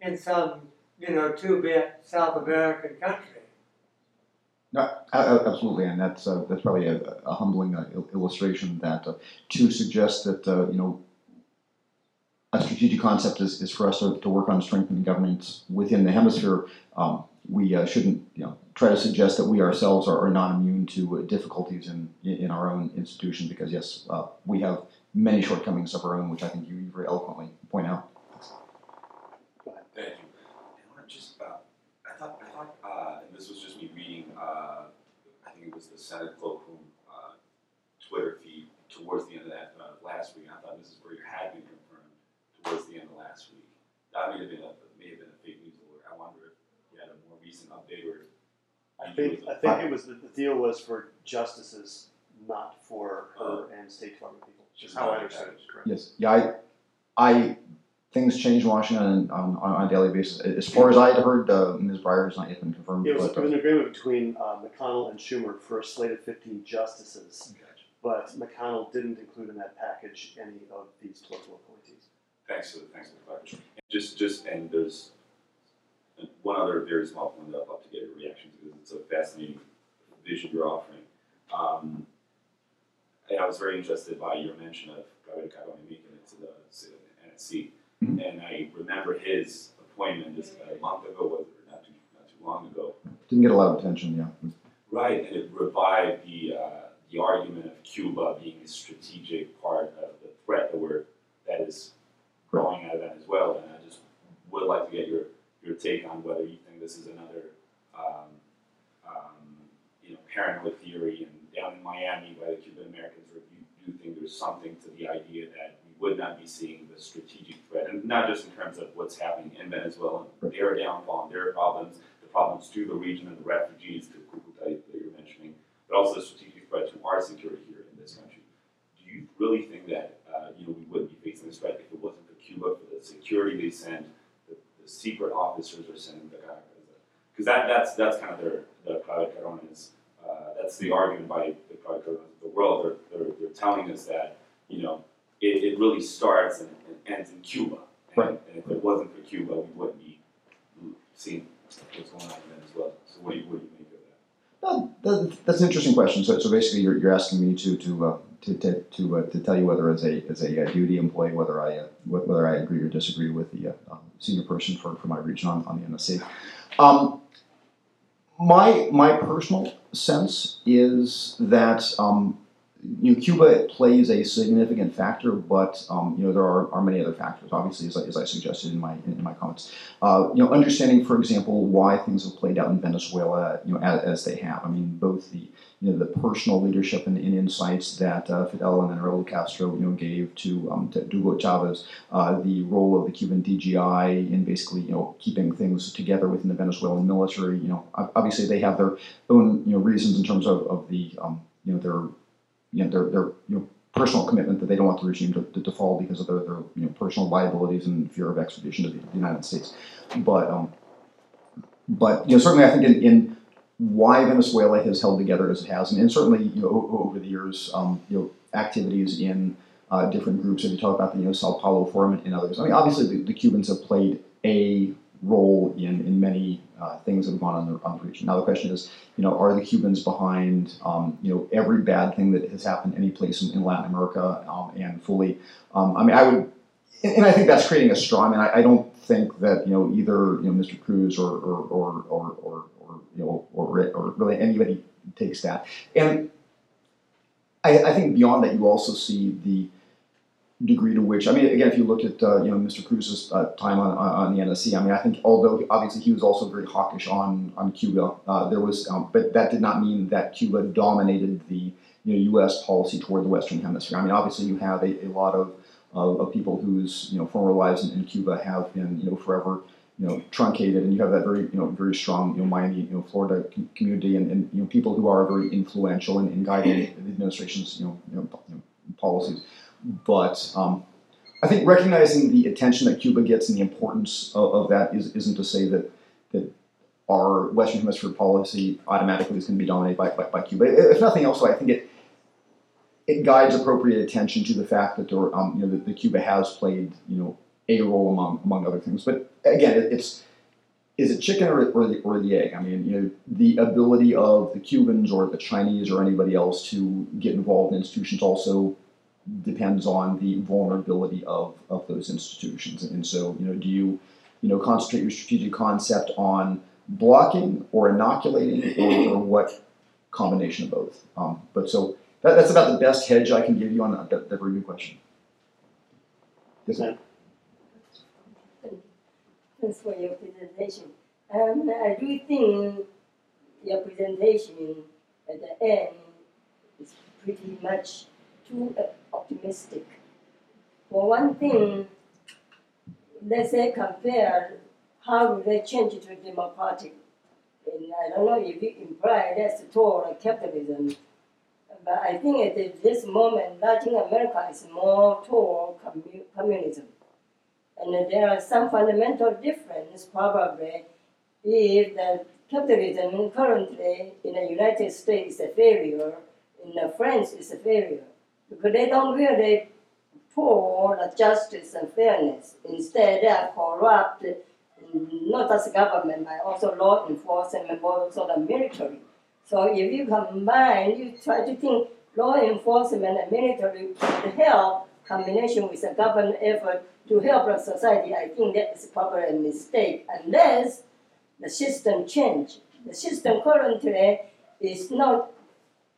Speaker 4: in some, you know, two-bit South American country.
Speaker 3: No, absolutely, and that's uh, that's probably a, a humbling uh, il- illustration that uh, to suggest that uh, you know a strategic concept is, is for us to, to work on strengthening governance within the hemisphere. Um, we uh, shouldn't you know try to suggest that we ourselves are, are not immune to uh, difficulties in in our own institution because yes, we have many shortcomings of our own, which I think you very eloquently point out.
Speaker 5: Thank you. And I want to just, uh, I thought, I thought, uh, and this was just me reading, uh, I think it was the Senate cloakroom, uh, Twitter feed towards the end of that, uh, last week. I thought Mrs. Berger had been confirmed towards the end of last week. That may have been a, may have been a fake news alert. I wonder if you had a more recent update or.
Speaker 2: I think, I think it was, the, the deal was for justices, not for her and State Department people, is how I understood it, correct?
Speaker 3: Yes, yeah, I, I, things change in Washington on, on, on a daily basis. As far as I had heard, uh, Ms. Breier has not yet been confirmed.
Speaker 2: It was,
Speaker 3: but,
Speaker 2: it was an agreement between, uh, McConnell and Schumer for a slate of fifteen justices,
Speaker 5: Gotcha.
Speaker 2: but McConnell didn't include in that package any of these political appointees.
Speaker 5: Thanks for, thanks for the clarification. And Just, just, and there's one other very small point that I'd love to get your reaction to, because it's a fascinating vision you're offering. Um, and I was very interested by your mention of Claver-Carone making it to the to the NSC.
Speaker 3: Mhm.
Speaker 5: And I remember his appointment just about a month ago, was it, not too, not too long ago.
Speaker 3: Didn't get a lot of attention, yeah.
Speaker 5: Right, and it revived the, uh, the argument of Cuba being a strategic part of the threat that we're, that is growing out of that as well. And I just would like to get your, your take on whether you think this is another, um, um, you know, paranoid theory. And down in Miami by the Cuban Americans, you do think there's something to the idea that would not be seeing the strategic threat, and not just in terms of what's happening in Venezuela, and their downfall and their problems, the problems to the region and the refugees to Cucuta that you're mentioning, but also the strategic threat to our security here in this country. Do you really think that uh, you know we wouldn't be facing this threat if it wasn't for Cuba, for the security they send, the, the secret officers are sending to Caracas? Because that, that's that's kind of their the Claver-Carones, uh, that's the argument by the private Carones of the world. They're, they're, they're telling us that you know it, it really starts and, and ends in Cuba. And,
Speaker 3: Right.
Speaker 5: and if it wasn't for Cuba, we wouldn't be seeing what's going on in Venezuela. So what do you what do you make of that?
Speaker 3: Well, that, that's an interesting question. So, so basically, you're, you're asking me to to uh, to to to, uh, to tell you whether as a as a uh, DoD employee whether I uh, whether I agree or disagree with the uh, um, senior person for, for my region on, on the NSC. Um, my my personal sense is that um, you know, Cuba plays a significant factor, but um, you know there are, are many other factors. Obviously, as I, as I suggested in my in my comments, uh, you know, understanding, for example, why things have played out in Venezuela, you know, as, as they have. I mean, both the you know the personal leadership and, and insights that uh, Fidel and then Raúl Castro, you know, gave to um, to Hugo Chavez, uh, the role of the Cuban DGI in basically you know keeping things together within the Venezuelan military. You know, obviously they have their own you know reasons in terms of, of the um, you know their you know their their you know personal commitment that they don't want the regime to, to, fall because of their, their you know personal liabilities and fear of extradition to the, the United States. But um, but you know certainly I think in, in why Venezuela has held together as it has, and, and certainly you know over the years um, you know activities in uh, different groups. If you talk about the you know Sao Paulo Forum and others, I mean obviously the, the Cubans have played a role in in many uh, things that have gone on in the, on the region. Now the question is, you know, are the Cubans behind um, you know every bad thing that has happened any place in, in Latin America um, and fully? Um, I mean, I would, and I think that's creating a straw man. I, I don't think that you know either you know Mr. Cruz or or or or, or, or you know or, or really anybody takes that. And I, I think beyond that, you also see the degree to which I mean, again, if you look at uh, you know Mr. Cruz's uh, time on, on the NSC, I mean, I think although obviously he was also very hawkish on on Cuba, uh, there was, um, but that did not mean that Cuba dominated the you know U.S. policy toward the Western Hemisphere. I mean, obviously you have a, a lot of, of of people whose you know former lives in, in Cuba have been you know forever you know truncated, and you have that very you know very strong you know Miami you know Florida com- community and, and you know people who are very influential in, in guiding the administration's you know, you know, you know policies. But um, I think recognizing the attention that Cuba gets and the importance of, of that is, isn't to say that that our Western Hemisphere policy automatically is going to be dominated by, by, by Cuba. If nothing else, I think it it guides appropriate attention to the fact that there, um, you know, that, Cuba has played you know a role among among other things. But again, it, it's is it chicken or, or, the, or the egg? I mean, you know, the ability of the Cubans or the Chinese or anybody else to get involved in institutions also depends on the vulnerability of, of those institutions. And so, you know, do you, you know, concentrate your strategic concept on blocking or inoculating or, or what combination of both? Um, but so that, that's about the best hedge I can give you on that, that, that very good question. Yes, ma'am.
Speaker 6: Thanks for your presentation. Um, I do think your presentation at the end is pretty much too uh, optimistic. For one thing, let's say compare how they change to democratic. And I don't know if you imply that's toward capitalism, but I think at this moment, Latin America is more toward commu- communism. And there are some fundamental difference probably if the capitalism currently in the United States is a failure, in France is a failure. They don't really for justice and fairness. Instead, they are corrupt, not just government, but also law enforcement, but also the military. So if you combine, you try to think law enforcement and military could help combination with the government effort to help the society, I think that is probably a mistake unless the system change. The system currently is not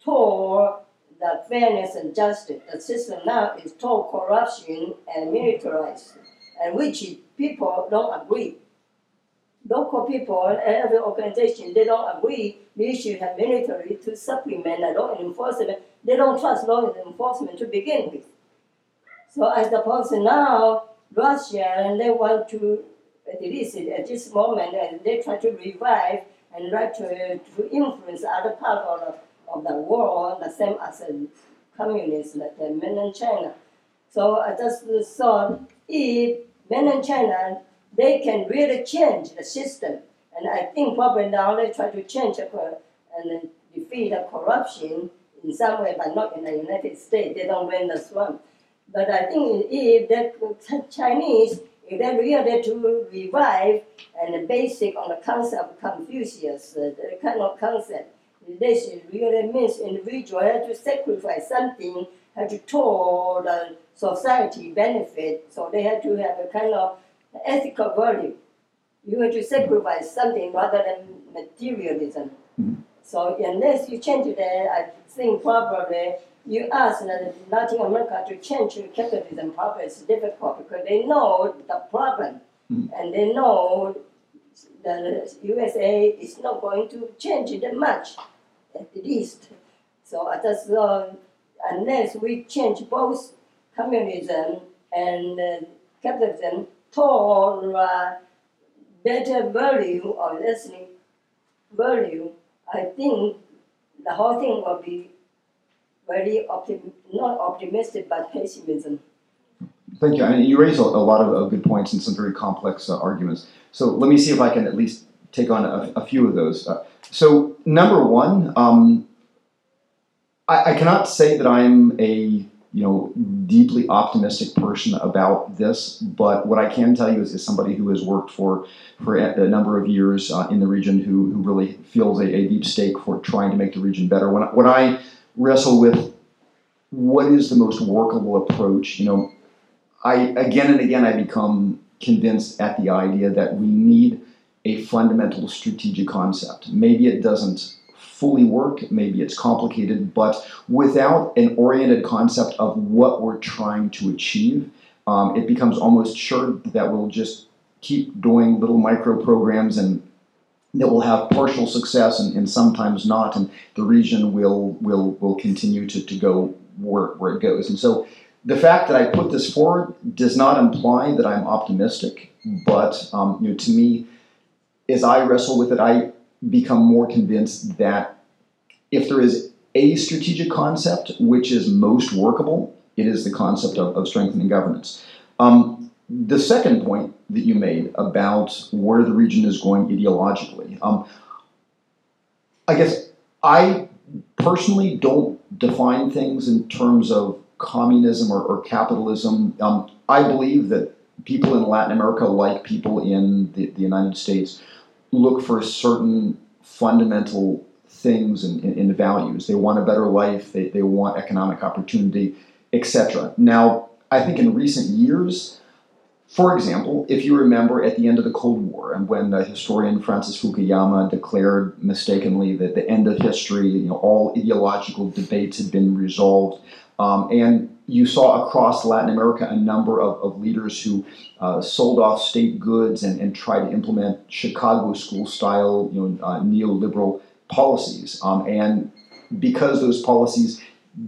Speaker 6: toward the fairness and justice. The system now is toward corruption and militarized, and which people don't agree. Local people, and every organization, they don't agree. We should have military to supplement the law enforcement. They don't trust law enforcement to begin with. So I suppose now Russia and they want to at least at this moment and they try to revive and try to, to influence other part of of the world the same as the communists like the mainland China. So I just thought if mainland China they can really change the system and I think probably now they try to change it and defeat the corruption in some way but not in the United States. They don't win the swamp. But I think if the Chinese, if they really to revive and basic on the concept of Confucius, uh, the kind of concept, this really means individual had to sacrifice something, had to toll the society benefit, so they had to have a kind of ethical value. You had to sacrifice something rather than materialism.
Speaker 3: Mm-hmm.
Speaker 6: So unless you change that, I think probably you ask Latin America to change capitalism probably is difficult because they know the problem
Speaker 3: Mhm.
Speaker 6: and they know the USA is not going to change it much, at least. So just uh, unless we change both communism and uh, capitalism toward uh, better value or listening value, I think the whole thing will be very optim- not optimistic but pessimism.
Speaker 3: Thank you. I mean, you raise a, a lot of, of good points and some very complex uh, arguments. So let me see if I can at least take on a, a few of those. Uh, so number one, um, I, I cannot say that I'm a you know deeply optimistic person about this, but what I can tell you is, is somebody who has worked for for a, number of years uh, in the region who, who really feels a, a deep stake for trying to make the region better. When, when I wrestle with what is the most workable approach, you know, I again and again I become convinced at the idea that we need a fundamental strategic concept. Maybe it doesn't fully work, maybe it's complicated, but without an oriented concept of what we're trying to achieve, um, it becomes almost sure that we'll just keep doing little micro programs and that will have partial success and, and sometimes not, and the region will will will continue to, to go where, where it goes. And so the fact that I put this forward does not imply that I'm optimistic, but um, you know, to me, as I wrestle with it, I become more convinced that if there is a strategic concept which is most workable, it is the concept of, of strengthening governance. Um, the second point that you made about where the region is going ideologically, um, I guess I personally don't define things in terms of communism or, or capitalism. Um, I believe that people in Latin America, like people in the, the United States, look for certain fundamental things and, and, and values. They want a better life, they, they want economic opportunity, etc. Now, I think in recent years, for example, if you remember at the end of the Cold War, and when the historian Francis Fukuyama declared mistakenly that the end of history, you know, all ideological debates had been resolved, um, and you saw across Latin America a number of, of leaders who uh, sold off state goods and, and tried to implement Chicago school style, you know, uh, neoliberal policies. Um, and because those policies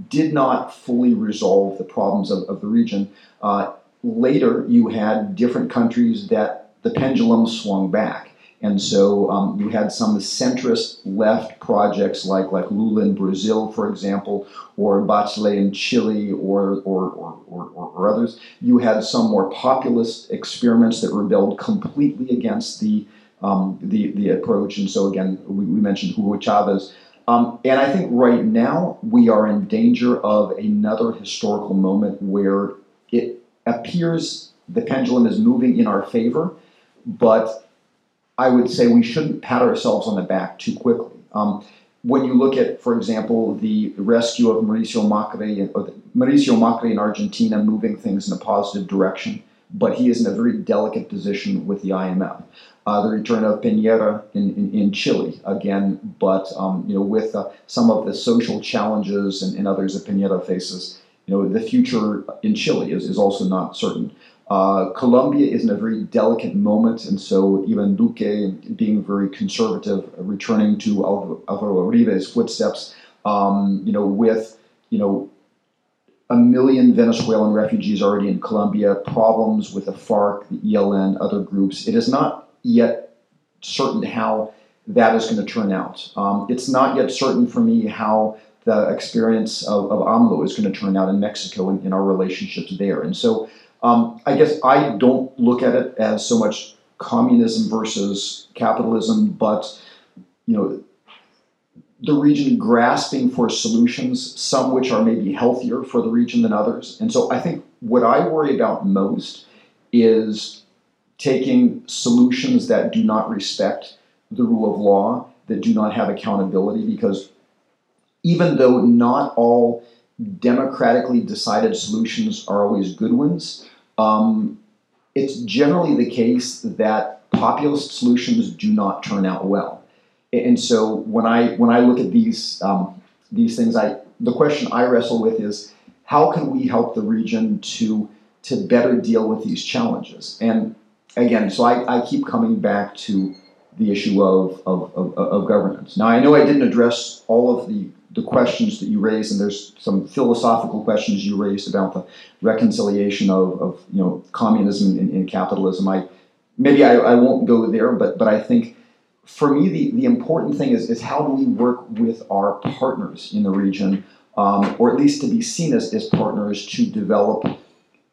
Speaker 3: did not fully resolve the problems of, of the region, uh, later you had different countries that the pendulum swung back. And so um, you had some centrist left projects like, like Lula in Brazil, for example, or Bachelet in Chile, or, or, or, or, or others. You had some more populist experiments that rebelled completely against the, um, the, the approach. And so, again, we, we mentioned Hugo Chavez. Um, and I think right now we are in danger of another historical moment where it appears the pendulum is moving in our favor, but I would say we shouldn't pat ourselves on the back too quickly. Um, when you look at, for example, the rescue of Mauricio Macri, or Mauricio Macri in Argentina moving things in a positive direction, but he is in a very delicate position with the IMF. Uh, the return of Piñera in, in, in Chile again, but um, you know with uh, some of the social challenges and, and others that Piñera faces, you know, the future in Chile is, is also not certain. Uh, Colombia is in a very delicate moment, and so even Duque, being very conservative, returning to Alvaro Uribe's footsteps, um, you know, with you know a million Venezuelan refugees already in Colombia, problems with the FARC, the ELN, other groups. It is not yet certain how that is going to turn out. Um, it's not yet certain for me how the experience of, of AMLO is going to turn out in Mexico and in our relationships there. And so um, I guess I don't look at it as so much communism versus capitalism, but you know, the region grasping for solutions, some which are maybe healthier for the region than others. And so I think what I worry about most is taking solutions that do not respect the rule of law, that do not have accountability, because even though not all democratically decided solutions are always good ones, um, it's generally the case that populist solutions do not turn out well. And so when I when I look at these um, these things, I the question I wrestle with is how can we help the region to to better deal with these challenges? And again, so I, I keep coming back to the issue of, of, of, of governance. Now I know I didn't address all of the the questions that you raised, and there's some philosophical questions you raised about the reconciliation of, of you know communism and, and capitalism. I maybe I, I won't go there, but but I think for me the, the important thing is, is how do we work with our partners in the region, um, or at least to be seen as, as partners to develop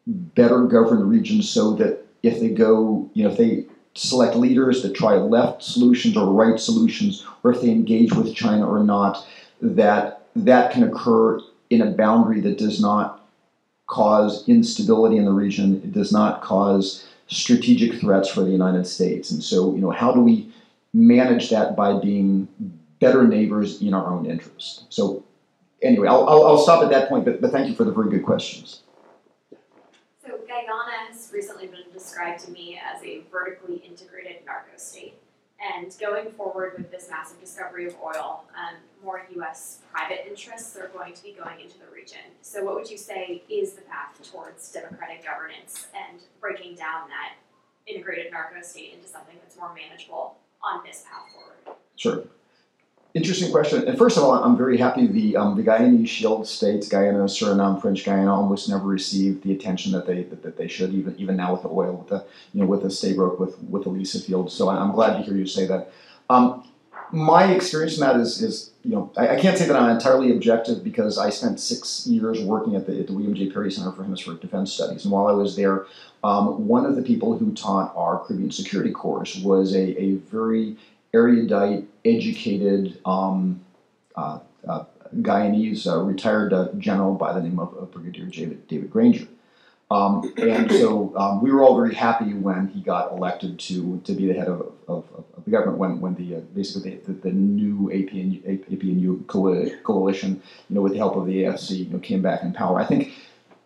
Speaker 3: better governed regions so that if they go, you know, if they select leaders that try left solutions or right solutions, or if they engage with China or not, that that can occur in a boundary that does not cause instability in the region. It does not cause strategic threats for the United States. And so, you know, how do we manage that by being better neighbors in our own interest? So, anyway, I'll, I'll, I'll stop at that point, but, but thank you for the very good questions.
Speaker 7: So, Guyana has recently been described to me as a vertically integrated narco state. And going forward with this massive discovery of oil, um, more U.S. private interests are going to be going into the region. So, what would you say is the path towards democratic governance and breaking down that integrated narco state into something that's more manageable on this path forward?
Speaker 3: Sure. Interesting question. And first of all, I'm very happy the um, the Guyanese Shield states, Guyana, Suriname, French Guiana, almost never received the attention that they that, that they should. Even even now with the oil, with the you know with the Stabroek, with with the Liza field. So I'm glad to hear you say that. Um, my experience in that is is you know I, I, can't say that I'm entirely objective because I spent six years working at the, at the William J Perry Center for Hemispheric Defense Studies, and while I was there, um, one of the people who taught our Caribbean Security course was a, a very erudite, educated um, uh, uh, Guyanese uh, retired uh, general by the name of, Brigadier David, David Granger. Um, and so um, we were all very happy when he got elected to, to be the head of, of, of the government when, when the uh, basically the, the, the, new APNU, APNU coalition, you know, with the help of the AFC, you know, came back in power. I think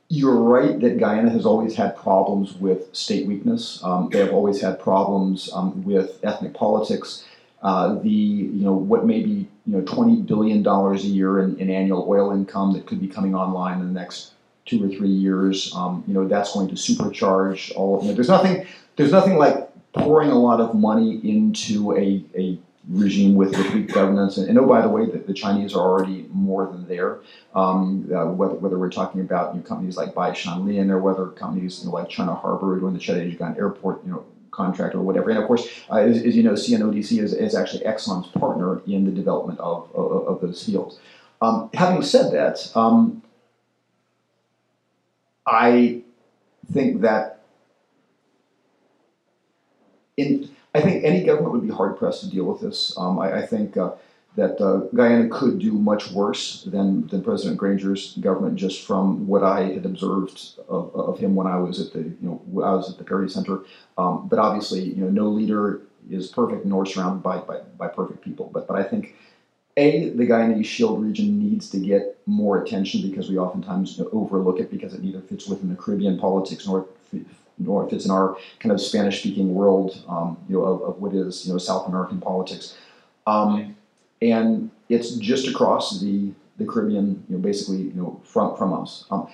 Speaker 3: you're right that Guyana has always had problems with state weakness. Um, they have always had problems um, with ethnic politics. Uh, the you know what may be you know twenty billion dollars a year in, in, annual oil income that could be coming online in the next two or three years. Um, you know that's going to supercharge all of you know, There's nothing there's nothing like pouring a lot of money into a, a regime with, weak governance. And, and, oh, by the way, the, the, Chinese are already more than there. Um, uh, whether, whether we're talking about you know, companies like Bai Shan Lin or whether companies you know, like China Harbor or doing the Cheddi Jagan Airport, you know, contract or whatever. And of course, uh, as, as, you know, CNODC is, is actually Exxon's partner in the development of, of, of those fields. Um, having said that, um, I think that in I think any government would be hard pressed to deal with this. Um, I, I, think uh, that uh, Guyana could do much worse than, than President Granger's government, just from what I had observed of, of him when I was at the you know I was at the Perry Center. Um, but obviously, you know, no leader is perfect nor surrounded by, by, by perfect people. But but I think a the Guyanese Shield region needs to get more attention because we oftentimes overlook it because it neither fits within the Caribbean politics nor nor fits in our kind of Spanish speaking world, um, you know, of, of, what is you know South American politics. Um, and it's just across the, the Caribbean, you know, basically, you know, from, from us. Um,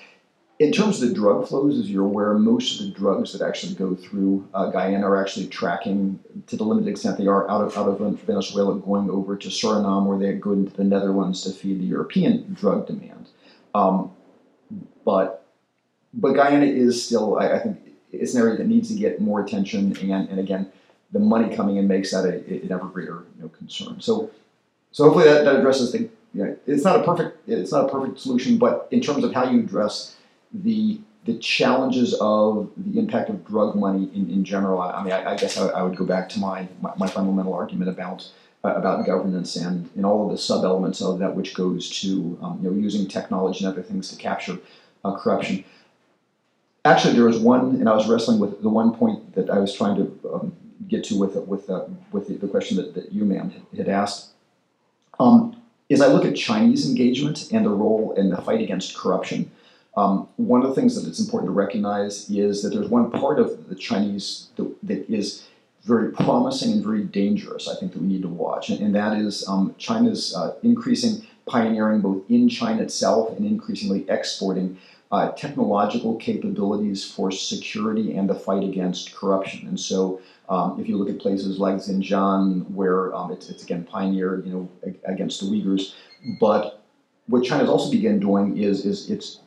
Speaker 3: in terms of the drug flows, as you're aware, most of the drugs that actually go through uh, Guyana are actually tracking, to the limited extent they are, out of, out of Venezuela, going over to Suriname, where they go into the Netherlands to feed the European drug demand. Um, but but Guyana is still, I, I, think, it's an area that needs to get more attention, and, and again, the money coming in makes that a, an ever greater you know, concern. So so hopefully that, that addresses the. You know, it's not a perfect. It's not a perfect solution, but in terms of how you address the the challenges of the impact of drug money in, in general, I, I mean, I, I guess I, I, would go back to my, my, my fundamental argument about uh, about governance and, and all of the sub elements of that, which goes to um, you know using technology and other things to capture uh, corruption. Actually, there was one, and I was wrestling with the one point that I was trying to um, get to with with uh, with the, the, question that, that you, ma'am, had asked um, as I look at Chinese engagement and the role in the fight against corruption, um, one of the things that it's important to recognize is that there's one part of the Chinese that, that is very promising and very dangerous, I think, that we need to watch, and, and that is um, China's uh, increasing pioneering both in China itself and increasingly exporting uh, technological capabilities for security and the fight against corruption. And so um, if you look at places like Xinjiang, where um, it's, it's, again pioneered, you know, against the Uyghurs, but what China's also begun doing is is its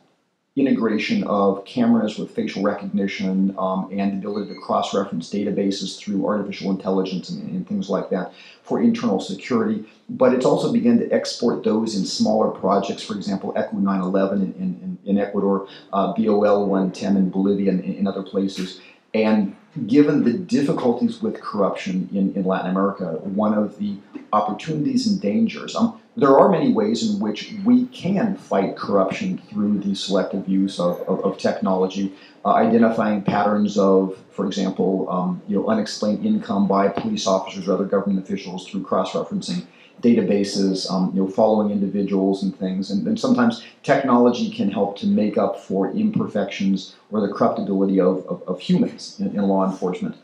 Speaker 3: integration of cameras with facial recognition um, and the ability to cross-reference databases through artificial intelligence and, and, things like that for internal security. But it's also begun to export those in smaller projects, for example, ECU 911 in, in, in Ecuador, uh, BOL 110 in Bolivia and in other places. And given the difficulties with corruption in, in Latin America, one of the opportunities and dangers, um, there are many ways in which we can fight corruption through the selective use of, of, of technology, uh, identifying patterns of, for example, um, you know, unexplained income by police officers or other government officials through cross-referencing databases, um, you know, following individuals and things. And, and, sometimes technology can help to make up for imperfections or the corruptibility of, of, of humans in, in, law enforcement.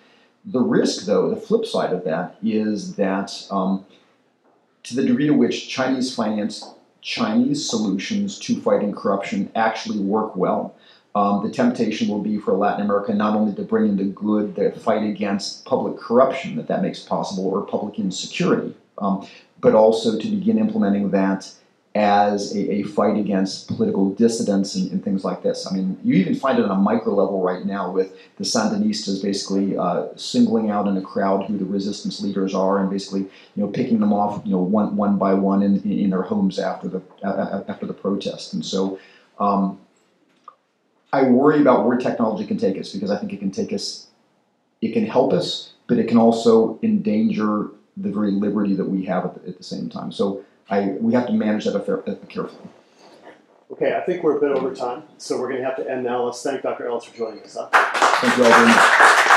Speaker 3: The risk, though, the flip side of that is that um, to the degree to which Chinese finance Chinese solutions to fighting corruption actually work well, um, the temptation will be for Latin America not only to bring into good the fight against public corruption that that makes possible or public insecurity, um, but also to begin implementing that as a, a fight against political dissidents and, and, things like this. I mean, you even find it on a micro level right now with the Sandinistas basically uh, singling out in a crowd who the resistance leaders are and basically, you know, picking them off, you know, one one by one in, in their homes after the uh, after the protest. And so, um, I worry about where technology can take us because I think it can take us, it can help us, but it can also endanger the very liberty that we have at the, at the same time. So I, we have to manage that affair, uh, carefully.
Speaker 2: Okay, I think we're a bit over time, so we're going to have to end now. Let's thank Dr. Ellis for joining us. Huh?
Speaker 3: Thank you all very much.